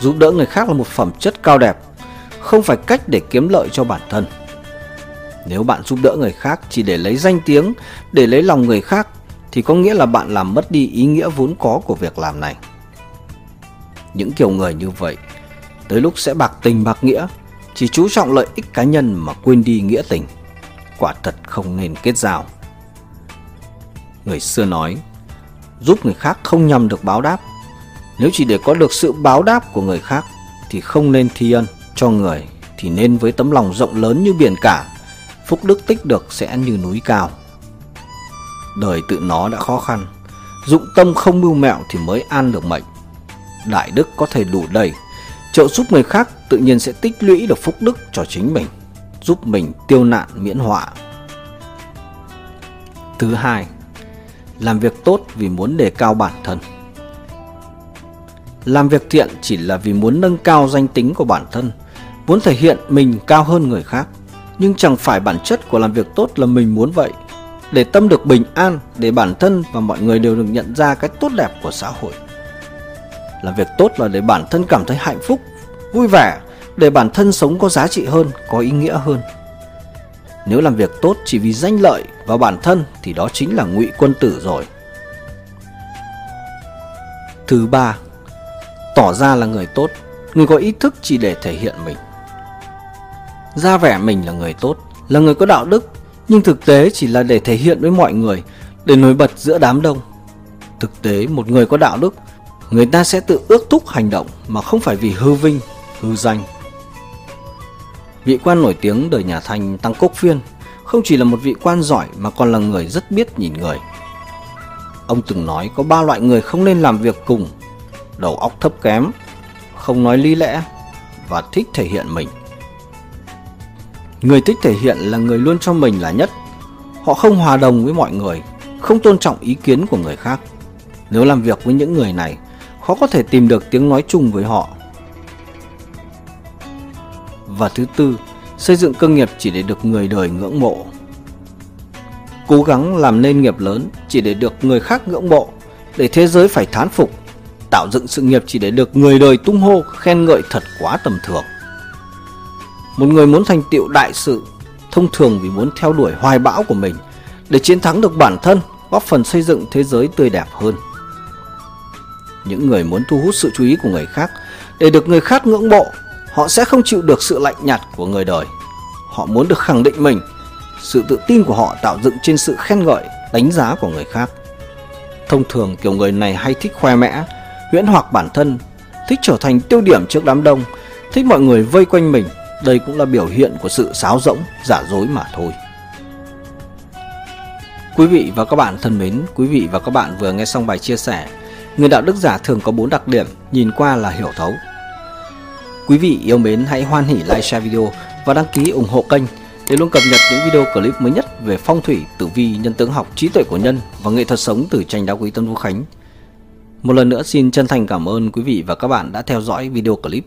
giúp đỡ người khác là một phẩm chất cao đẹp, không phải cách để kiếm lợi cho bản thân. Nếu bạn giúp đỡ người khác chỉ để lấy danh tiếng, để lấy lòng người khác thì có nghĩa là bạn làm mất đi ý nghĩa vốn có của việc làm này. Những kiểu người như vậy, tới lúc sẽ bạc tình bạc nghĩa, chỉ chú trọng lợi ích cá nhân mà quên đi nghĩa tình quả thật không nên kết giao. Người xưa nói, giúp người khác không nhằm được báo đáp. Nếu chỉ để có được sự báo đáp của người khác thì không nên thi ân cho người thì nên với tấm lòng rộng lớn như biển cả, phúc đức tích được sẽ như núi cao. Đời tự nó đã khó khăn, dụng tâm không mưu mẹo thì mới an được mệnh. Đại đức có thể đủ đầy, trợ giúp người khác tự nhiên sẽ tích lũy được phúc đức cho chính mình giúp mình tiêu nạn miễn họa. Thứ hai, làm việc tốt vì muốn đề cao bản thân. Làm việc thiện chỉ là vì muốn nâng cao danh tính của bản thân, muốn thể hiện mình cao hơn người khác. Nhưng chẳng phải bản chất của làm việc tốt là mình muốn vậy. Để tâm được bình an, để bản thân và mọi người đều được nhận ra cái tốt đẹp của xã hội là việc tốt là để bản thân cảm thấy hạnh phúc, vui vẻ để bản thân sống có giá trị hơn, có ý nghĩa hơn. Nếu làm việc tốt chỉ vì danh lợi và bản thân thì đó chính là ngụy quân tử rồi. Thứ ba, tỏ ra là người tốt, người có ý thức chỉ để thể hiện mình. Ra vẻ mình là người tốt, là người có đạo đức, nhưng thực tế chỉ là để thể hiện với mọi người, để nổi bật giữa đám đông. Thực tế một người có đạo đức, người ta sẽ tự ước thúc hành động mà không phải vì hư vinh, hư danh Vị quan nổi tiếng đời nhà Thanh Tăng Cốc Phiên không chỉ là một vị quan giỏi mà còn là người rất biết nhìn người. Ông từng nói có ba loại người không nên làm việc cùng, đầu óc thấp kém, không nói lý lẽ và thích thể hiện mình. Người thích thể hiện là người luôn cho mình là nhất. Họ không hòa đồng với mọi người, không tôn trọng ý kiến của người khác. Nếu làm việc với những người này, khó có thể tìm được tiếng nói chung với họ và thứ tư, xây dựng cơ nghiệp chỉ để được người đời ngưỡng mộ. Cố gắng làm nên nghiệp lớn chỉ để được người khác ngưỡng mộ, để thế giới phải thán phục. Tạo dựng sự nghiệp chỉ để được người đời tung hô, khen ngợi thật quá tầm thường. Một người muốn thành tựu đại sự, thông thường vì muốn theo đuổi hoài bão của mình, để chiến thắng được bản thân, góp phần xây dựng thế giới tươi đẹp hơn. Những người muốn thu hút sự chú ý của người khác, để được người khác ngưỡng mộ, họ sẽ không chịu được sự lạnh nhạt của người đời. Họ muốn được khẳng định mình, sự tự tin của họ tạo dựng trên sự khen ngợi, đánh giá của người khác. Thông thường kiểu người này hay thích khoe mẽ, huyễn hoặc bản thân, thích trở thành tiêu điểm trước đám đông, thích mọi người vây quanh mình. Đây cũng là biểu hiện của sự sáo rỗng, giả dối mà thôi. Quý vị và các bạn thân mến, quý vị và các bạn vừa nghe xong bài chia sẻ Người đạo đức giả thường có bốn đặc điểm, nhìn qua là hiểu thấu. Quý vị yêu mến hãy hoan hỉ like share video và đăng ký ủng hộ kênh để luôn cập nhật những video clip mới nhất về phong thủy, tử vi, nhân tướng học, trí tuệ của nhân và nghệ thuật sống từ tranh đá quý Tân Vũ Khánh. Một lần nữa xin chân thành cảm ơn quý vị và các bạn đã theo dõi video clip.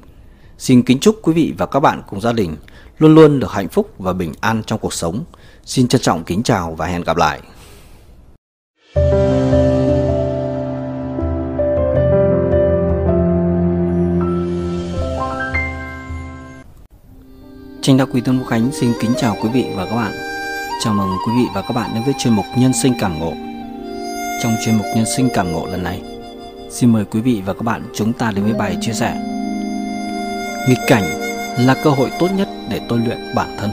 Xin kính chúc quý vị và các bạn cùng gia đình luôn luôn được hạnh phúc và bình an trong cuộc sống. Xin trân trọng kính chào và hẹn gặp lại. Tranh đạo quý tuấn Vũ Khánh xin kính chào quý vị và các bạn. Chào mừng quý vị và các bạn đến với chuyên mục Nhân sinh cảm ngộ. Trong chuyên mục Nhân sinh cảm ngộ lần này, xin mời quý vị và các bạn chúng ta đến với bài chia sẻ. Nghịch cảnh là cơ hội tốt nhất để tôi luyện bản thân.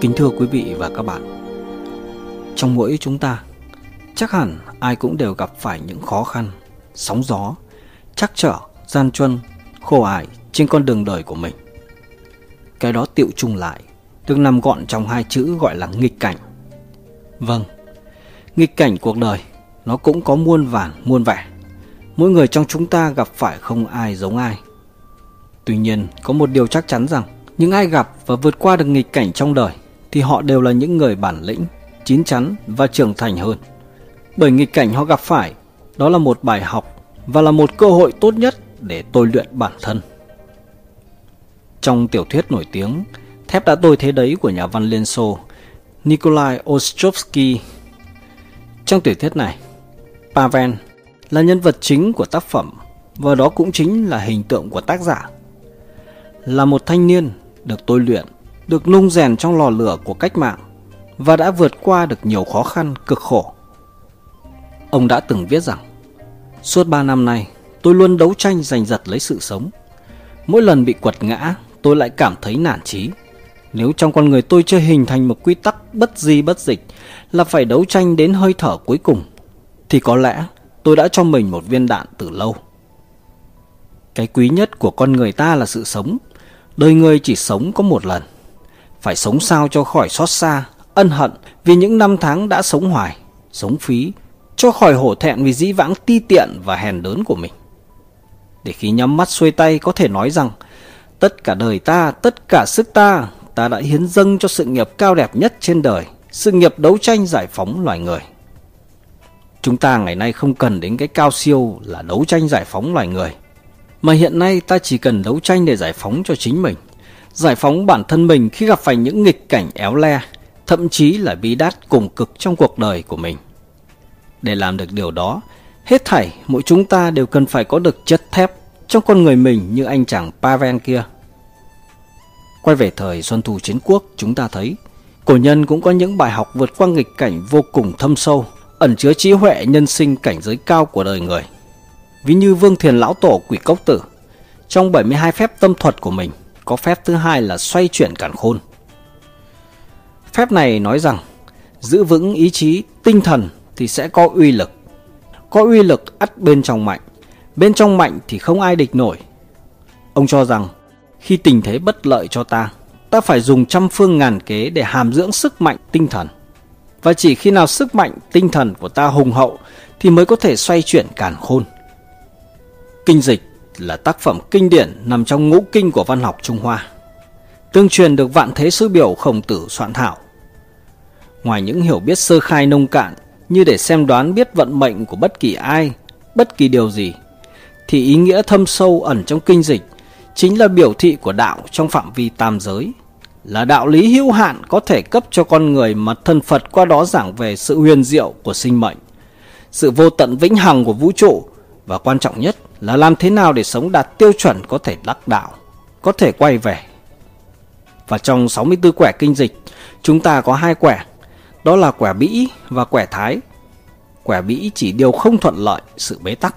Kính thưa quý vị và các bạn, trong mỗi chúng ta, chắc hẳn ai cũng đều gặp phải những khó khăn, sóng gió, chắc trở, gian truân, khổ ải trên con đường đời của mình. Cái đó tiệu chung lại, được nằm gọn trong hai chữ gọi là nghịch cảnh. Vâng, nghịch cảnh cuộc đời, nó cũng có muôn vàn, muôn vẻ. Mỗi người trong chúng ta gặp phải không ai giống ai. Tuy nhiên, có một điều chắc chắn rằng, những ai gặp và vượt qua được nghịch cảnh trong đời, thì họ đều là những người bản lĩnh, chín chắn và trưởng thành hơn. Bởi nghịch cảnh họ gặp phải, đó là một bài học và là một cơ hội tốt nhất để tôi luyện bản thân. Trong tiểu thuyết nổi tiếng Thép đã tôi thế đấy của nhà văn Liên Xô Nikolai Ostrovsky Trong tiểu thuyết này Pavel là nhân vật chính của tác phẩm và đó cũng chính là hình tượng của tác giả. Là một thanh niên được tôi luyện, được nung rèn trong lò lửa của cách mạng và đã vượt qua được nhiều khó khăn cực khổ. Ông đã từng viết rằng Suốt 3 năm nay, tôi luôn đấu tranh giành giật lấy sự sống. Mỗi lần bị quật ngã, tôi lại cảm thấy nản chí. Nếu trong con người tôi chưa hình thành một quy tắc bất di bất dịch là phải đấu tranh đến hơi thở cuối cùng, thì có lẽ tôi đã cho mình một viên đạn từ lâu. Cái quý nhất của con người ta là sự sống. Đời người chỉ sống có một lần. Phải sống sao cho khỏi xót xa, ân hận vì những năm tháng đã sống hoài, sống phí, cho khỏi hổ thẹn vì dĩ vãng ti tiện và hèn đớn của mình. Để khi nhắm mắt xuôi tay có thể nói rằng Tất cả đời ta, tất cả sức ta, ta đã hiến dâng cho sự nghiệp cao đẹp nhất trên đời, sự nghiệp đấu tranh giải phóng loài người. Chúng ta ngày nay không cần đến cái cao siêu là đấu tranh giải phóng loài người, mà hiện nay ta chỉ cần đấu tranh để giải phóng cho chính mình, giải phóng bản thân mình khi gặp phải những nghịch cảnh éo le, thậm chí là bi đát cùng cực trong cuộc đời của mình. Để làm được điều đó, hết thảy mỗi chúng ta đều cần phải có được chất thép trong con người mình như anh chàng Pavel kia. Quay về thời Xuân Thu Chiến Quốc, chúng ta thấy cổ nhân cũng có những bài học vượt qua nghịch cảnh vô cùng thâm sâu, ẩn chứa trí huệ nhân sinh cảnh giới cao của đời người. Ví như Vương Thiền Lão Tổ Quỷ Cốc Tử, trong 72 phép tâm thuật của mình, có phép thứ hai là xoay chuyển cản khôn. Phép này nói rằng, giữ vững ý chí, tinh thần thì sẽ có uy lực. Có uy lực ắt bên trong mạnh, Bên trong mạnh thì không ai địch nổi. Ông cho rằng khi tình thế bất lợi cho ta, ta phải dùng trăm phương ngàn kế để hàm dưỡng sức mạnh tinh thần. Và chỉ khi nào sức mạnh tinh thần của ta hùng hậu thì mới có thể xoay chuyển càn khôn. Kinh dịch là tác phẩm kinh điển nằm trong ngũ kinh của văn học Trung Hoa. Tương truyền được vạn thế sư biểu khổng tử soạn thảo. Ngoài những hiểu biết sơ khai nông cạn như để xem đoán biết vận mệnh của bất kỳ ai, bất kỳ điều gì, thì ý nghĩa thâm sâu ẩn trong kinh dịch chính là biểu thị của đạo trong phạm vi tam giới, là đạo lý hữu hạn có thể cấp cho con người mà thân Phật qua đó giảng về sự huyền diệu của sinh mệnh, sự vô tận vĩnh hằng của vũ trụ và quan trọng nhất là làm thế nào để sống đạt tiêu chuẩn có thể đắc đạo, có thể quay về. Và trong 64 quẻ kinh dịch, chúng ta có hai quẻ, đó là quẻ bĩ và quẻ thái. Quẻ bĩ chỉ điều không thuận lợi, sự bế tắc.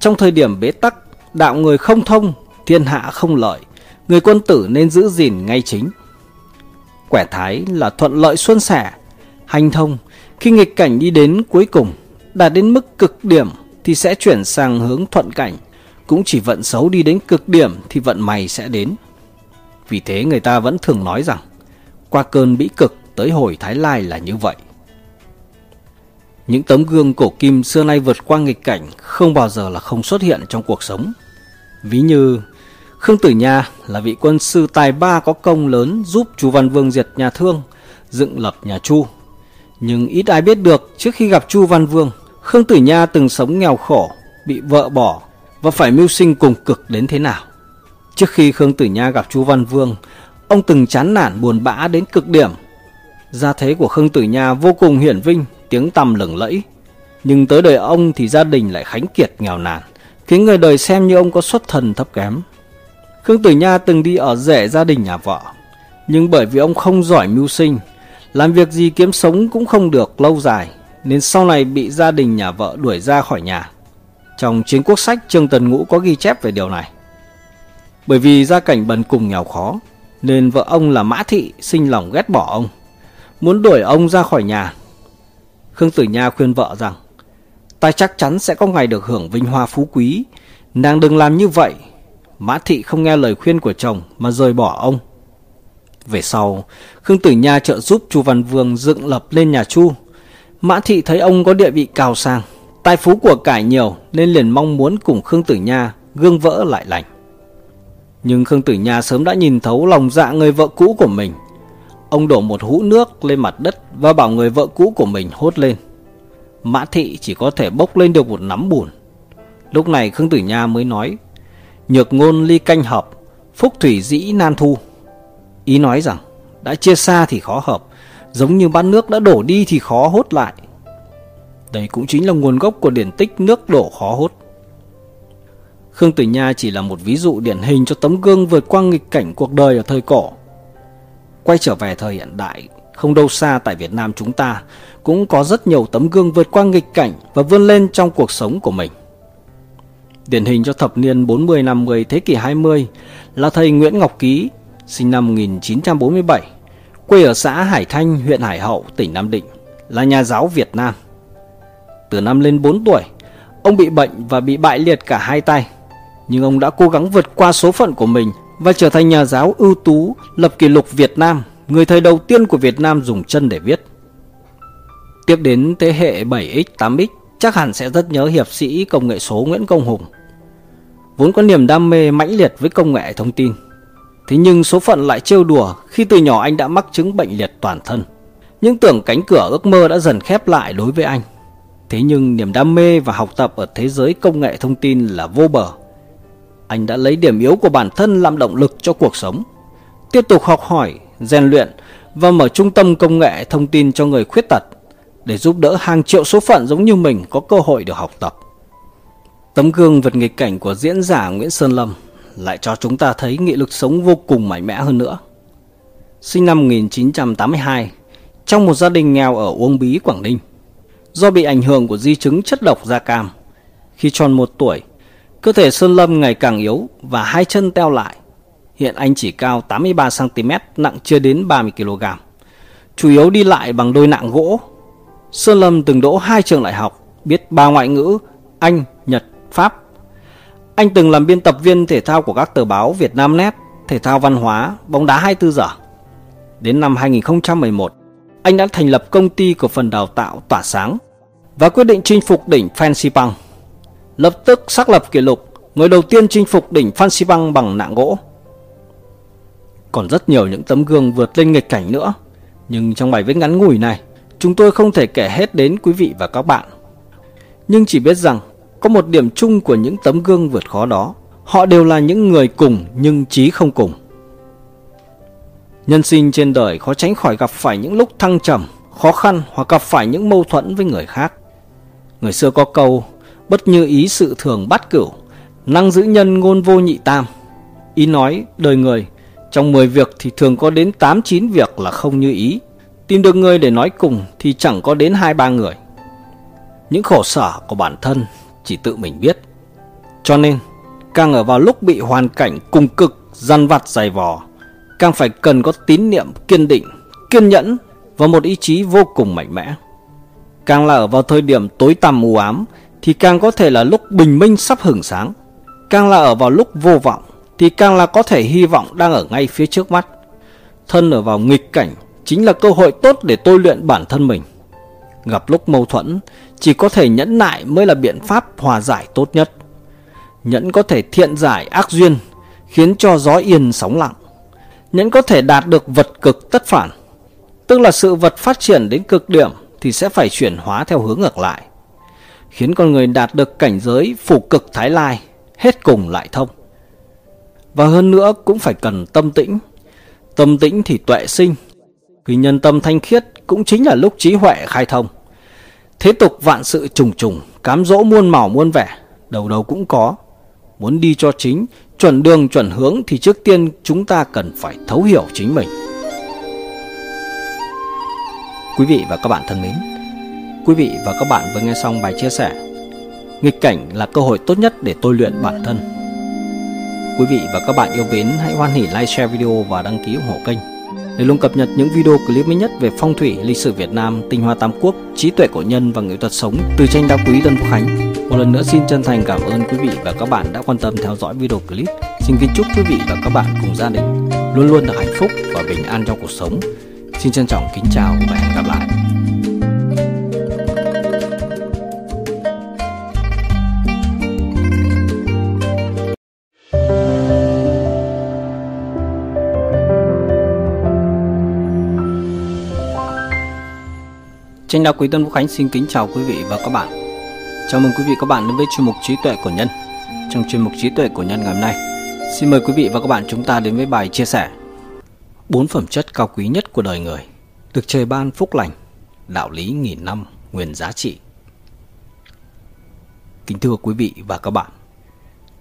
Trong thời điểm bế tắc, đạo người không thông, thiên hạ không lợi, người quân tử nên giữ gìn ngay chính. Quẻ thái là thuận lợi xuân sẻ, hành thông, khi nghịch cảnh đi đến cuối cùng, đạt đến mức cực điểm thì sẽ chuyển sang hướng thuận cảnh. Cũng chỉ vận xấu đi đến cực điểm thì vận may sẽ đến. Vì thế người ta vẫn thường nói rằng, qua cơn bĩ cực tới hồi Thái Lai là như vậy. Những tấm gương cổ kim xưa nay vượt qua nghịch cảnh không bao giờ là không xuất hiện trong cuộc sống. Ví như Khương Tử Nha là vị quân sư tài ba có công lớn giúp Chu Văn Vương diệt nhà Thương, dựng lập nhà Chu. Nhưng ít ai biết được trước khi gặp Chu Văn Vương, Khương Tử Nha từng sống nghèo khổ, bị vợ bỏ và phải mưu sinh cùng cực đến thế nào. Trước khi Khương Tử Nha gặp Chu Văn Vương, ông từng chán nản buồn bã đến cực điểm. Gia thế của Khương Tử Nha vô cùng hiển vinh, tiếng tăm lừng lẫy. Nhưng tới đời ông thì gia đình lại khánh kiệt nghèo nàn, khiến người đời xem như ông có xuất thần thấp kém. Khương Tử Nha từng đi ở rể gia đình nhà vợ, nhưng bởi vì ông không giỏi mưu sinh, làm việc gì kiếm sống cũng không được lâu dài, nên sau này bị gia đình nhà vợ đuổi ra khỏi nhà. Trong chiến quốc sách Trương Tần Ngũ có ghi chép về điều này. Bởi vì gia cảnh bần cùng nghèo khó, nên vợ ông là Mã Thị sinh lòng ghét bỏ ông, muốn đuổi ông ra khỏi nhà. Khương Tử Nha khuyên vợ rằng, ta chắc chắn sẽ có ngày được hưởng vinh hoa phú quý, nàng đừng làm như vậy. Mã Thị không nghe lời khuyên của chồng mà rời bỏ ông. Về sau, Khương Tử Nha trợ giúp Chu Văn Vương dựng lập lên nhà Chu. Mã Thị thấy ông có địa vị cao sang, tài phú của cải nhiều nên liền mong muốn cùng Khương Tử Nha gương vỡ lại lành. Nhưng Khương Tử Nha sớm đã nhìn thấu lòng dạ người vợ cũ của mình. Ông đổ một hũ nước lên mặt đất và bảo người vợ cũ của mình hốt lên. Mã Thị chỉ có thể bốc lên được một nắm bùn. Lúc này Khương Tử Nha mới nói Nhược ngôn ly canh hợp, phúc thủy dĩ nan thu. Ý nói rằng đã chia xa thì khó hợp, giống như bát nước đã đổ đi thì khó hốt lại. Đây cũng chính là nguồn gốc của điển tích nước đổ khó hốt. Khương Tử Nha chỉ là một ví dụ điển hình cho tấm gương vượt qua nghịch cảnh cuộc đời ở thời cổ. Quay trở về thời hiện đại, không đâu xa tại Việt Nam chúng ta cũng có rất nhiều tấm gương vượt qua nghịch cảnh và vươn lên trong cuộc sống của mình. Điển hình cho thập niên 40-50 thế kỷ 20 là thầy Nguyễn Ngọc Ký, sinh năm 1947, quê ở xã Hải Thanh, huyện Hải Hậu, tỉnh Nam Định, là nhà giáo Việt Nam. Từ năm lên 4 tuổi, ông bị bệnh và bị bại liệt cả hai tay. Nhưng ông đã cố gắng vượt qua số phận của mình và trở thành nhà giáo ưu tú, lập kỷ lục Việt Nam, người thầy đầu tiên của Việt Nam dùng chân để viết. Tiếp đến thế hệ 7X, 8X, chắc hẳn sẽ rất nhớ hiệp sĩ công nghệ số Nguyễn Công Hùng. Vốn có niềm đam mê mãnh liệt với công nghệ thông tin. Thế nhưng số phận lại trêu đùa khi từ nhỏ anh đã mắc chứng bệnh liệt toàn thân. Những tưởng cánh cửa ước mơ đã dần khép lại đối với anh. Thế nhưng niềm đam mê và học tập ở thế giới công nghệ thông tin là vô bờ. Anh đã lấy điểm yếu của bản thân làm động lực cho cuộc sống. Tiếp tục học hỏi, rèn luyện và mở trung tâm công nghệ thông tin cho người khuyết tật để giúp đỡ hàng triệu số phận giống như mình có cơ hội được học tập. Tấm gương vượt nghịch cảnh của diễn giả Nguyễn Sơn Lâm lại cho chúng ta thấy nghị lực sống vô cùng mạnh mẽ hơn nữa. Sinh năm 1982, trong một gia đình nghèo ở Uông Bí, Quảng Ninh, do bị ảnh hưởng của di chứng chất độc da cam. Khi tròn một tuổi, cơ thể Sơn Lâm ngày càng yếu và hai chân teo lại. Hiện anh chỉ cao 83cm, nặng chưa đến 30kg. Chủ yếu đi lại bằng đôi nạng gỗ. Sơn Lâm từng đỗ hai trường đại học, biết ba ngoại ngữ, Anh, Nhật, Pháp. Anh từng làm biên tập viên thể thao của các tờ báo Việt Nam Net, Thể thao Văn hóa, Bóng đá 24 giờ. Đến năm 2011, anh đã thành lập công ty cổ phần đào tạo Tỏa Sáng và quyết định chinh phục đỉnh Fancy Bang. Lập tức xác lập kỷ lục người đầu tiên chinh phục đỉnh Phan Xi Băng bằng nạng gỗ. Còn rất nhiều những tấm gương vượt lên nghịch cảnh nữa, nhưng trong bài viết ngắn ngủi này, chúng tôi không thể kể hết đến quý vị và các bạn. Nhưng chỉ biết rằng có một điểm chung của những tấm gương vượt khó đó, họ đều là những người cùng nhưng trí không cùng. Nhân sinh trên đời khó tránh khỏi gặp phải những lúc thăng trầm, khó khăn hoặc gặp phải những mâu thuẫn với người khác. Người xưa có câu, bất như ý sự thường bắt cửu, năng giữ nhân ngôn vô nhị tam. Ý nói, đời người, trong 10 việc thì thường có đến 8-9 việc là không như ý. Tìm được người để nói cùng thì chẳng có đến 2-3 người. Những khổ sở của bản thân chỉ tự mình biết. Cho nên, càng ở vào lúc bị hoàn cảnh cùng cực, dằn vặt dày vò, càng phải cần có tín niệm kiên định, kiên nhẫn và một ý chí vô cùng mạnh mẽ. Càng là ở vào thời điểm tối tăm u ám thì càng có thể là lúc bình minh sắp hửng sáng. Càng là ở vào lúc vô vọng thì càng là có thể hy vọng đang ở ngay phía trước mắt. Thân ở vào nghịch cảnh chính là cơ hội tốt để tôi luyện bản thân mình. Gặp lúc mâu thuẫn, chỉ có thể nhẫn nại mới là biện pháp hòa giải tốt nhất. Nhẫn có thể thiện giải ác duyên, khiến cho gió yên sóng lặng. Nhẫn có thể đạt được vật cực tất phản, tức là sự vật phát triển đến cực điểm thì sẽ phải chuyển hóa theo hướng ngược lại, khiến con người đạt được cảnh giới phủ cực thái lai, hết cùng lại thông. Và hơn nữa cũng phải cần tâm tĩnh. Tâm tĩnh thì tuệ sinh. Khi nhân tâm thanh khiết cũng chính là lúc trí huệ khai thông. Thế tục vạn sự trùng trùng, cám dỗ muôn màu muôn vẻ, đầu đầu cũng có. Muốn đi cho chính, chuẩn đường chuẩn hướng thì trước tiên chúng ta cần phải thấu hiểu chính mình. Quý vị và các bạn thân mến, quý vị và các bạn vừa nghe xong bài chia sẻ Nghịch cảnh là cơ hội tốt nhất để tôi luyện bản thân. Quý vị và các bạn yêu mến hãy hoan hỉ like, share video và đăng ký ủng hộ kênh để luôn cập nhật những video clip mới nhất về phong thủy, lịch sử Việt Nam, tinh hoa tam quốc, trí tuệ cổ nhân và nghệ thuật sống từ tranh đá quý Tân Phúc Khánh. Một lần nữa xin chân thành cảm ơn quý vị và các bạn đã quan tâm theo dõi video clip. Xin kính chúc quý vị và các bạn cùng gia đình luôn luôn được hạnh phúc và bình an trong cuộc sống. Xin trân trọng kính chào và hẹn gặp lại. Tranh đạo quý Tân Vũ Khánh xin kính chào quý vị và các bạn. Chào mừng quý vị và các bạn đến với chuyên mục trí tuệ của nhân. Trong chuyên mục trí tuệ của nhân ngày hôm nay, xin mời quý vị và các bạn chúng ta đến với bài chia sẻ bốn phẩm chất cao quý nhất của đời người, được trời ban phúc lành, đạo lý nghìn năm nguyên giá trị. Kính thưa quý vị và các bạn,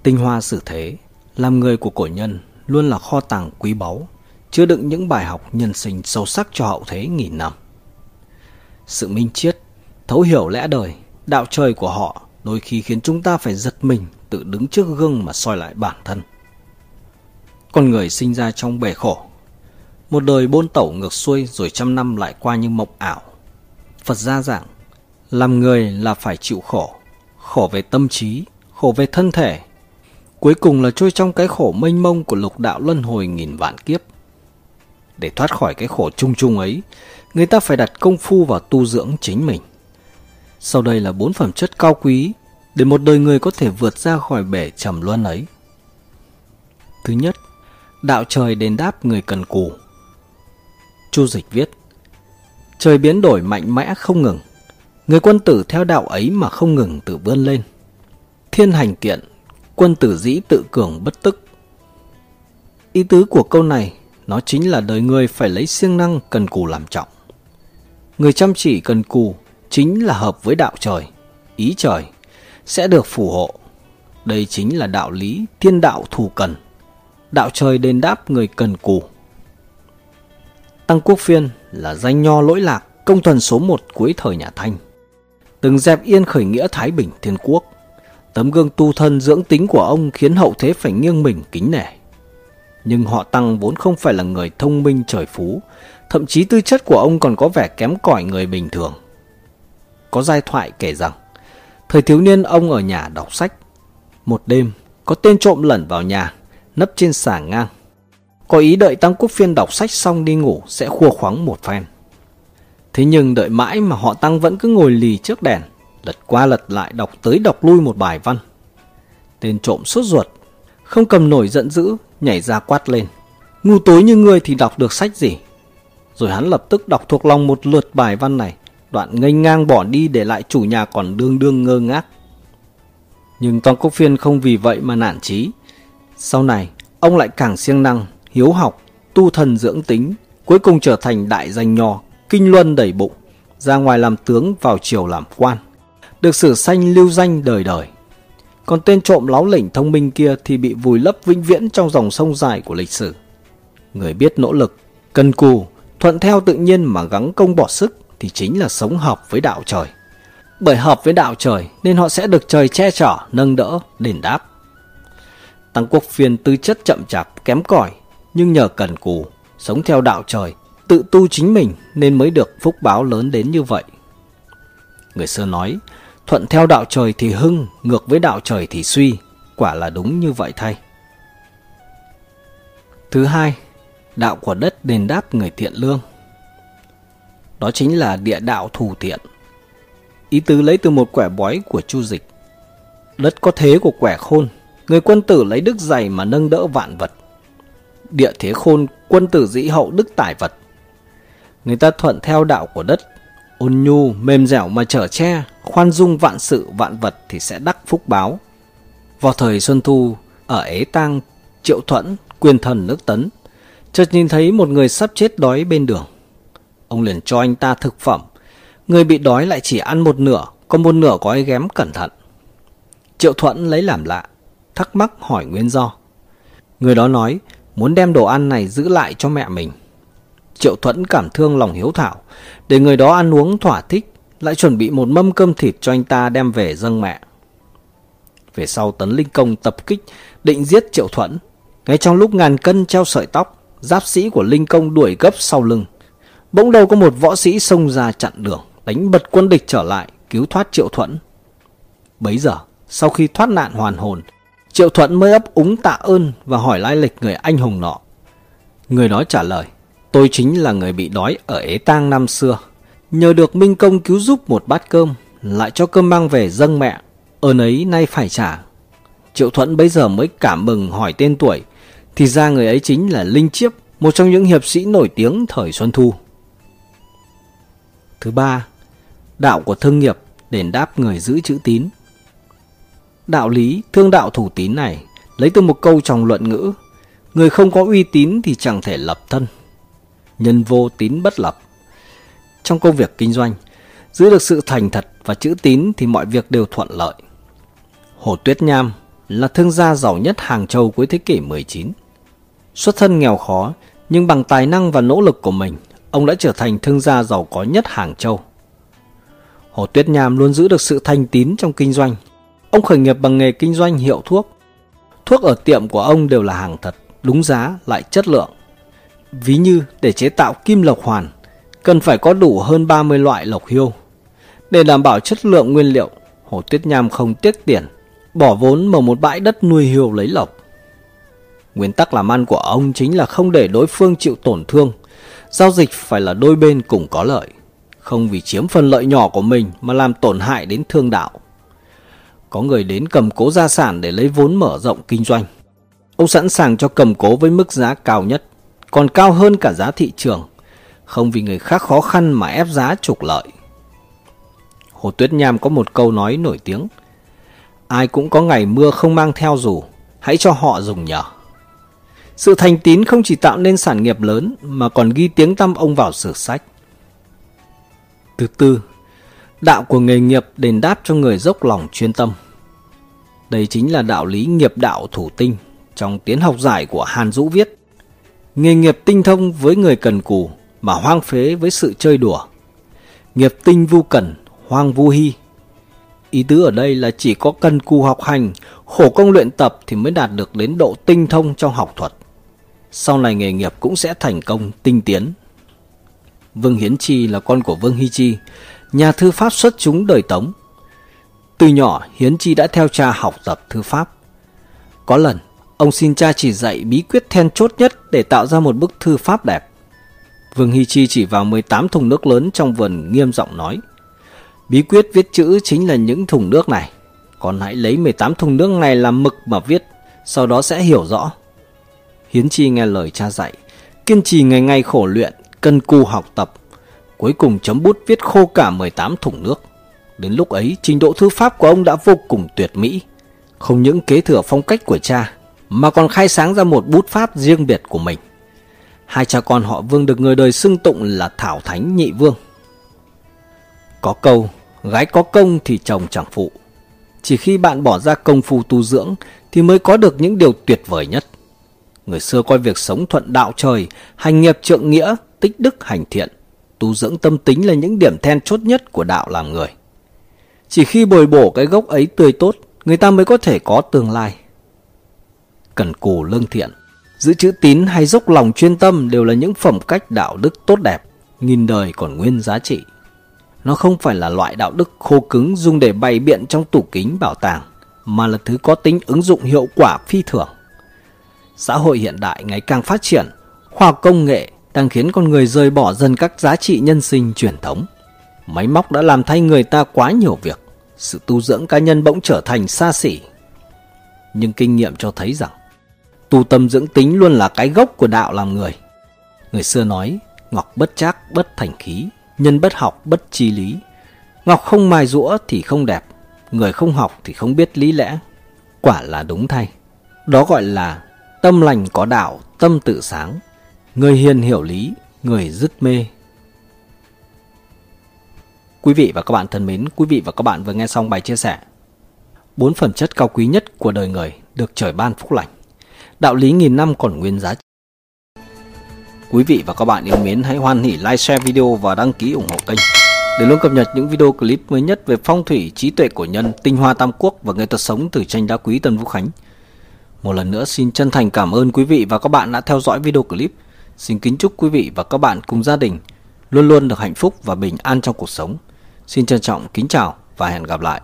tinh hoa sử thế, làm người của cổ nhân luôn là kho tàng quý báu, chứa đựng những bài học nhân sinh sâu sắc cho hậu thế nghìn năm. Sự minh triết, thấu hiểu lẽ đời, đạo trời của họ đôi khi khiến chúng ta phải giật mình tự đứng trước gương mà soi lại bản thân. Con người sinh ra trong bể khổ, một đời bôn tẩu ngược xuôi rồi trăm năm lại qua như mộng ảo. Phật gia giảng, làm người là phải chịu khổ, khổ về tâm trí, khổ về thân thể. Cuối cùng là trôi trong cái khổ mênh mông của lục đạo luân hồi nghìn vạn kiếp. Để thoát khỏi cái khổ chung chung ấy, người ta phải đặt công phu vào tu dưỡng chính mình. Sau đây là bốn phẩm chất cao quý để một đời người có thể vượt ra khỏi bể trầm luân ấy. Thứ nhất, đạo trời đền đáp người cần cù. Chu Dịch viết, trời biến đổi mạnh mẽ không ngừng, người quân tử theo đạo ấy mà không ngừng tự vươn lên. Thiên hành kiện, quân tử dĩ tự cường bất tức. Ý tứ của câu này, nó chính là đời người phải lấy siêng năng cần cù làm trọng. Người chăm chỉ cần cù chính là hợp với đạo trời, ý trời, sẽ được phù hộ. Đây chính là đạo lý thiên đạo thù cần. Đạo trời đền đáp người cần cù. Tăng Quốc Phiên là danh nho lỗi lạc công thần số một cuối thời nhà Thanh. Từng dẹp yên khởi nghĩa Thái Bình Thiên Quốc. Tấm gương tu thân dưỡng tính của ông khiến hậu thế phải nghiêng mình kính nể. Nhưng họ Tăng vốn không phải là người thông minh trời phú, thậm chí tư chất của ông còn có vẻ kém cỏi người bình thường. Có giai thoại kể rằng, thời thiếu niên ông ở nhà đọc sách. Một đêm, có tên trộm lẩn vào nhà, nấp trên xà ngang. Có ý đợi Tăng Quốc Phiên đọc sách xong đi ngủ sẽ khua khoắng một phen. Thế nhưng đợi mãi mà họ Tăng vẫn cứ ngồi lì trước đèn, lật qua lật lại đọc tới đọc lui một bài văn. Tên trộm sốt ruột, không cầm nổi giận dữ, nhảy ra quát lên. Ngu tối như ngươi thì đọc được sách gì? Rồi hắn lập tức đọc thuộc lòng một lượt bài văn này, đoạn nghênh ngang bỏ đi để lại chủ nhà còn đương đương ngơ ngác. Nhưng Toàn Quốc Phiên không vì vậy mà nản chí. Sau này, ông lại càng siêng năng, hiếu học, tu thần dưỡng tính, cuối cùng trở thành đại danh nho, kinh luân đầy bụng, ra ngoài làm tướng vào triều làm quan. được sử sanh lưu danh đời đời. Còn tên trộm láo lỉnh thông minh kia thì bị vùi lấp vĩnh viễn trong dòng sông dài của lịch sử. Người biết nỗ lực, cần cù, thuận theo tự nhiên mà gắng công bỏ sức thì chính là sống hợp với đạo trời. Bởi hợp với đạo trời nên họ sẽ được trời che chở, nâng đỡ, đền đáp. Tăng quốc phiên tư chất chậm chạp, kém cỏi nhưng nhờ cần cù, sống theo đạo trời, tự tu chính mình nên mới được phúc báo lớn đến như vậy. Người xưa nói, thuận theo đạo trời thì hưng, ngược với đạo trời thì suy, quả là đúng như vậy thay. Thứ hai, đạo của đất đền đáp người thiện lương. Đó chính là địa đạo thù thiện. Ý tứ lấy từ một quẻ bói của Chu Dịch. Đất có thế của quẻ khôn, người quân tử lấy đức dày mà nâng đỡ vạn vật. Địa thế khôn, quân tử dĩ hậu đức tài vật. Người ta thuận theo đạo của đất, ôn nhu, mềm dẻo mà trở che, khoan dung vạn sự vạn vật thì sẽ đắc phúc báo. Vào thời Xuân Thu, ở Ế Tang, Triệu Thuẫn, quyền thần nước Tấn, chợt nhìn thấy một người sắp chết đói bên đường. Ông liền cho anh ta thực phẩm. Người bị đói lại chỉ ăn một nửa, còn một nửa gói ghém cẩn thận. Triệu Thuận lấy làm lạ, thắc mắc hỏi nguyên do. Người đó nói muốn đem đồ ăn này giữ lại cho mẹ mình. Triệu Thuẫn cảm thương lòng hiếu thảo, để người đó ăn uống thỏa thích, lại chuẩn bị một mâm cơm thịt cho anh ta đem về dâng mẹ. Về sau Tấn Linh Công tập kích, định giết Triệu Thuẫn. Ngay trong lúc ngàn cân treo sợi tóc, giáp sĩ của Linh Công đuổi gấp sau lưng. Bỗng đầu có một võ sĩ xông ra chặn đường, đánh bật quân địch trở lại, cứu thoát Triệu Thuẫn. Bấy giờ, sau khi thoát nạn hoàn hồn, Triệu Thuận mới ấp úng tạ ơn và hỏi lai lịch người anh hùng nọ. Người đó trả lời, tôi chính là người bị đói ở Ế Tang năm xưa. Nhờ được Minh Công cứu giúp một bát cơm, lại cho cơm mang về dâng mẹ. Ơn ấy nay phải trả. Triệu Thuận bây giờ mới cảm mừng hỏi tên tuổi, thì ra người ấy chính là Linh Chiếp, một trong những hiệp sĩ nổi tiếng thời Xuân Thu. Thứ ba, đạo của thương nghiệp đền đáp người giữ chữ tín. Đạo lý thương đạo thủ tín này lấy từ một câu trong luận ngữ. Người không có uy tín thì chẳng thể lập thân. Nhân vô tín bất lập. Trong công việc kinh doanh, giữ được sự thành thật và chữ tín thì mọi việc đều thuận lợi. Hồ Tuyết Nham là thương gia giàu nhất Hàng Châu cuối thế kỷ 19. Xuất thân nghèo khó, nhưng bằng tài năng và nỗ lực của mình, ông đã trở thành thương gia giàu có nhất Hàng Châu. Hồ Tuyết Nham luôn giữ được sự thành tín trong kinh doanh, Ông khởi nghiệp bằng nghề kinh doanh hiệu thuốc. Thuốc ở tiệm của ông đều là hàng thật, đúng giá lại chất lượng. Ví như để chế tạo kim lộc hoàn, cần phải có đủ hơn 30 loại lộc hiêu. Để đảm bảo chất lượng nguyên liệu, Hồ Tuyết Nham không tiếc tiền, bỏ vốn mở một bãi đất nuôi hiêu lấy lộc. Nguyên tắc làm ăn của ông chính là không để đối phương chịu tổn thương, giao dịch phải là đôi bên cùng có lợi, không vì chiếm phần lợi nhỏ của mình mà làm tổn hại đến thương đạo có người đến cầm cố gia sản để lấy vốn mở rộng kinh doanh. Ông sẵn sàng cho cầm cố với mức giá cao nhất, còn cao hơn cả giá thị trường, không vì người khác khó khăn mà ép giá trục lợi. Hồ Tuyết Nham có một câu nói nổi tiếng. Ai cũng có ngày mưa không mang theo dù, hãy cho họ dùng nhờ. Sự thành tín không chỉ tạo nên sản nghiệp lớn mà còn ghi tiếng tăm ông vào sử sách. Thứ tư, đạo của nghề nghiệp đền đáp cho người dốc lòng chuyên tâm. Đây chính là đạo lý nghiệp đạo thủ tinh trong tiến học giải của Hàn Dũ viết. Nghề nghiệp tinh thông với người cần cù mà hoang phế với sự chơi đùa. Nghiệp tinh vu cẩn, hoang vu hy. Ý tứ ở đây là chỉ có cần cù học hành, khổ công luyện tập thì mới đạt được đến độ tinh thông trong học thuật. Sau này nghề nghiệp cũng sẽ thành công, tinh tiến. Vương Hiến Chi là con của Vương Hy Chi, nhà thư pháp xuất chúng đời Tống. Từ nhỏ, Hiến Chi đã theo cha học tập thư pháp. Có lần, ông xin cha chỉ dạy bí quyết then chốt nhất để tạo ra một bức thư pháp đẹp. Vương Hy Chi chỉ vào 18 thùng nước lớn trong vườn nghiêm giọng nói. Bí quyết viết chữ chính là những thùng nước này. Còn hãy lấy 18 thùng nước này làm mực mà viết, sau đó sẽ hiểu rõ. Hiến Chi nghe lời cha dạy, kiên trì ngày ngày khổ luyện, cân cù học tập, Cuối cùng chấm bút viết khô cả 18 thùng nước. Đến lúc ấy, trình độ thư pháp của ông đã vô cùng tuyệt mỹ. Không những kế thừa phong cách của cha, mà còn khai sáng ra một bút pháp riêng biệt của mình. Hai cha con họ Vương được người đời xưng tụng là Thảo Thánh Nhị Vương. Có câu, Gái có công thì chồng chẳng phụ. Chỉ khi bạn bỏ ra công phu tu dưỡng thì mới có được những điều tuyệt vời nhất. Người xưa coi việc sống thuận đạo trời, hành nghiệp trượng nghĩa, tích đức hành thiện, tu dưỡng tâm tính là những điểm then chốt nhất của đạo làm người. Chỉ khi bồi bổ cái gốc ấy tươi tốt, người ta mới có thể có tương lai. Cần cù lương thiện, giữ chữ tín hay dốc lòng chuyên tâm đều là những phẩm cách đạo đức tốt đẹp, nghìn đời còn nguyên giá trị. Nó không phải là loại đạo đức khô cứng dùng để bày biện trong tủ kính bảo tàng, mà là thứ có tính ứng dụng hiệu quả phi thường. Xã hội hiện đại ngày càng phát triển, khoa học công nghệ đang khiến con người rời bỏ dần các giá trị nhân sinh truyền thống. Máy móc đã làm thay người ta quá nhiều việc, sự tu dưỡng cá nhân bỗng trở thành xa xỉ. Nhưng kinh nghiệm cho thấy rằng, tu tâm dưỡng tính luôn là cái gốc của đạo làm người. Người xưa nói, ngọc bất trác bất thành khí, nhân bất học bất chi lý. Ngọc không mài rũa thì không đẹp, người không học thì không biết lý lẽ. Quả là đúng thay. Đó gọi là tâm lành có đạo, tâm tự sáng. Người hiền hiểu lý, người dứt mê. Quý vị và các bạn thân mến, quý vị và các bạn vừa nghe xong bài chia sẻ. Bốn phẩm chất cao quý nhất của đời người được trời ban phúc lành. Đạo lý nghìn năm còn nguyên giá trị. Quý vị và các bạn yêu mến hãy hoan hỉ like, share video và đăng ký ủng hộ kênh để luôn cập nhật những video clip mới nhất về phong thủy, trí tuệ của nhân, tinh hoa tam quốc và nghệ thuật sống từ tranh đá quý Tân Vũ Khánh. Một lần nữa xin chân thành cảm ơn quý vị và các bạn đã theo dõi video clip. Xin kính chúc quý vị và các bạn cùng gia đình luôn luôn được hạnh phúc và bình an trong cuộc sống. Xin trân trọng, kính chào và hẹn gặp lại.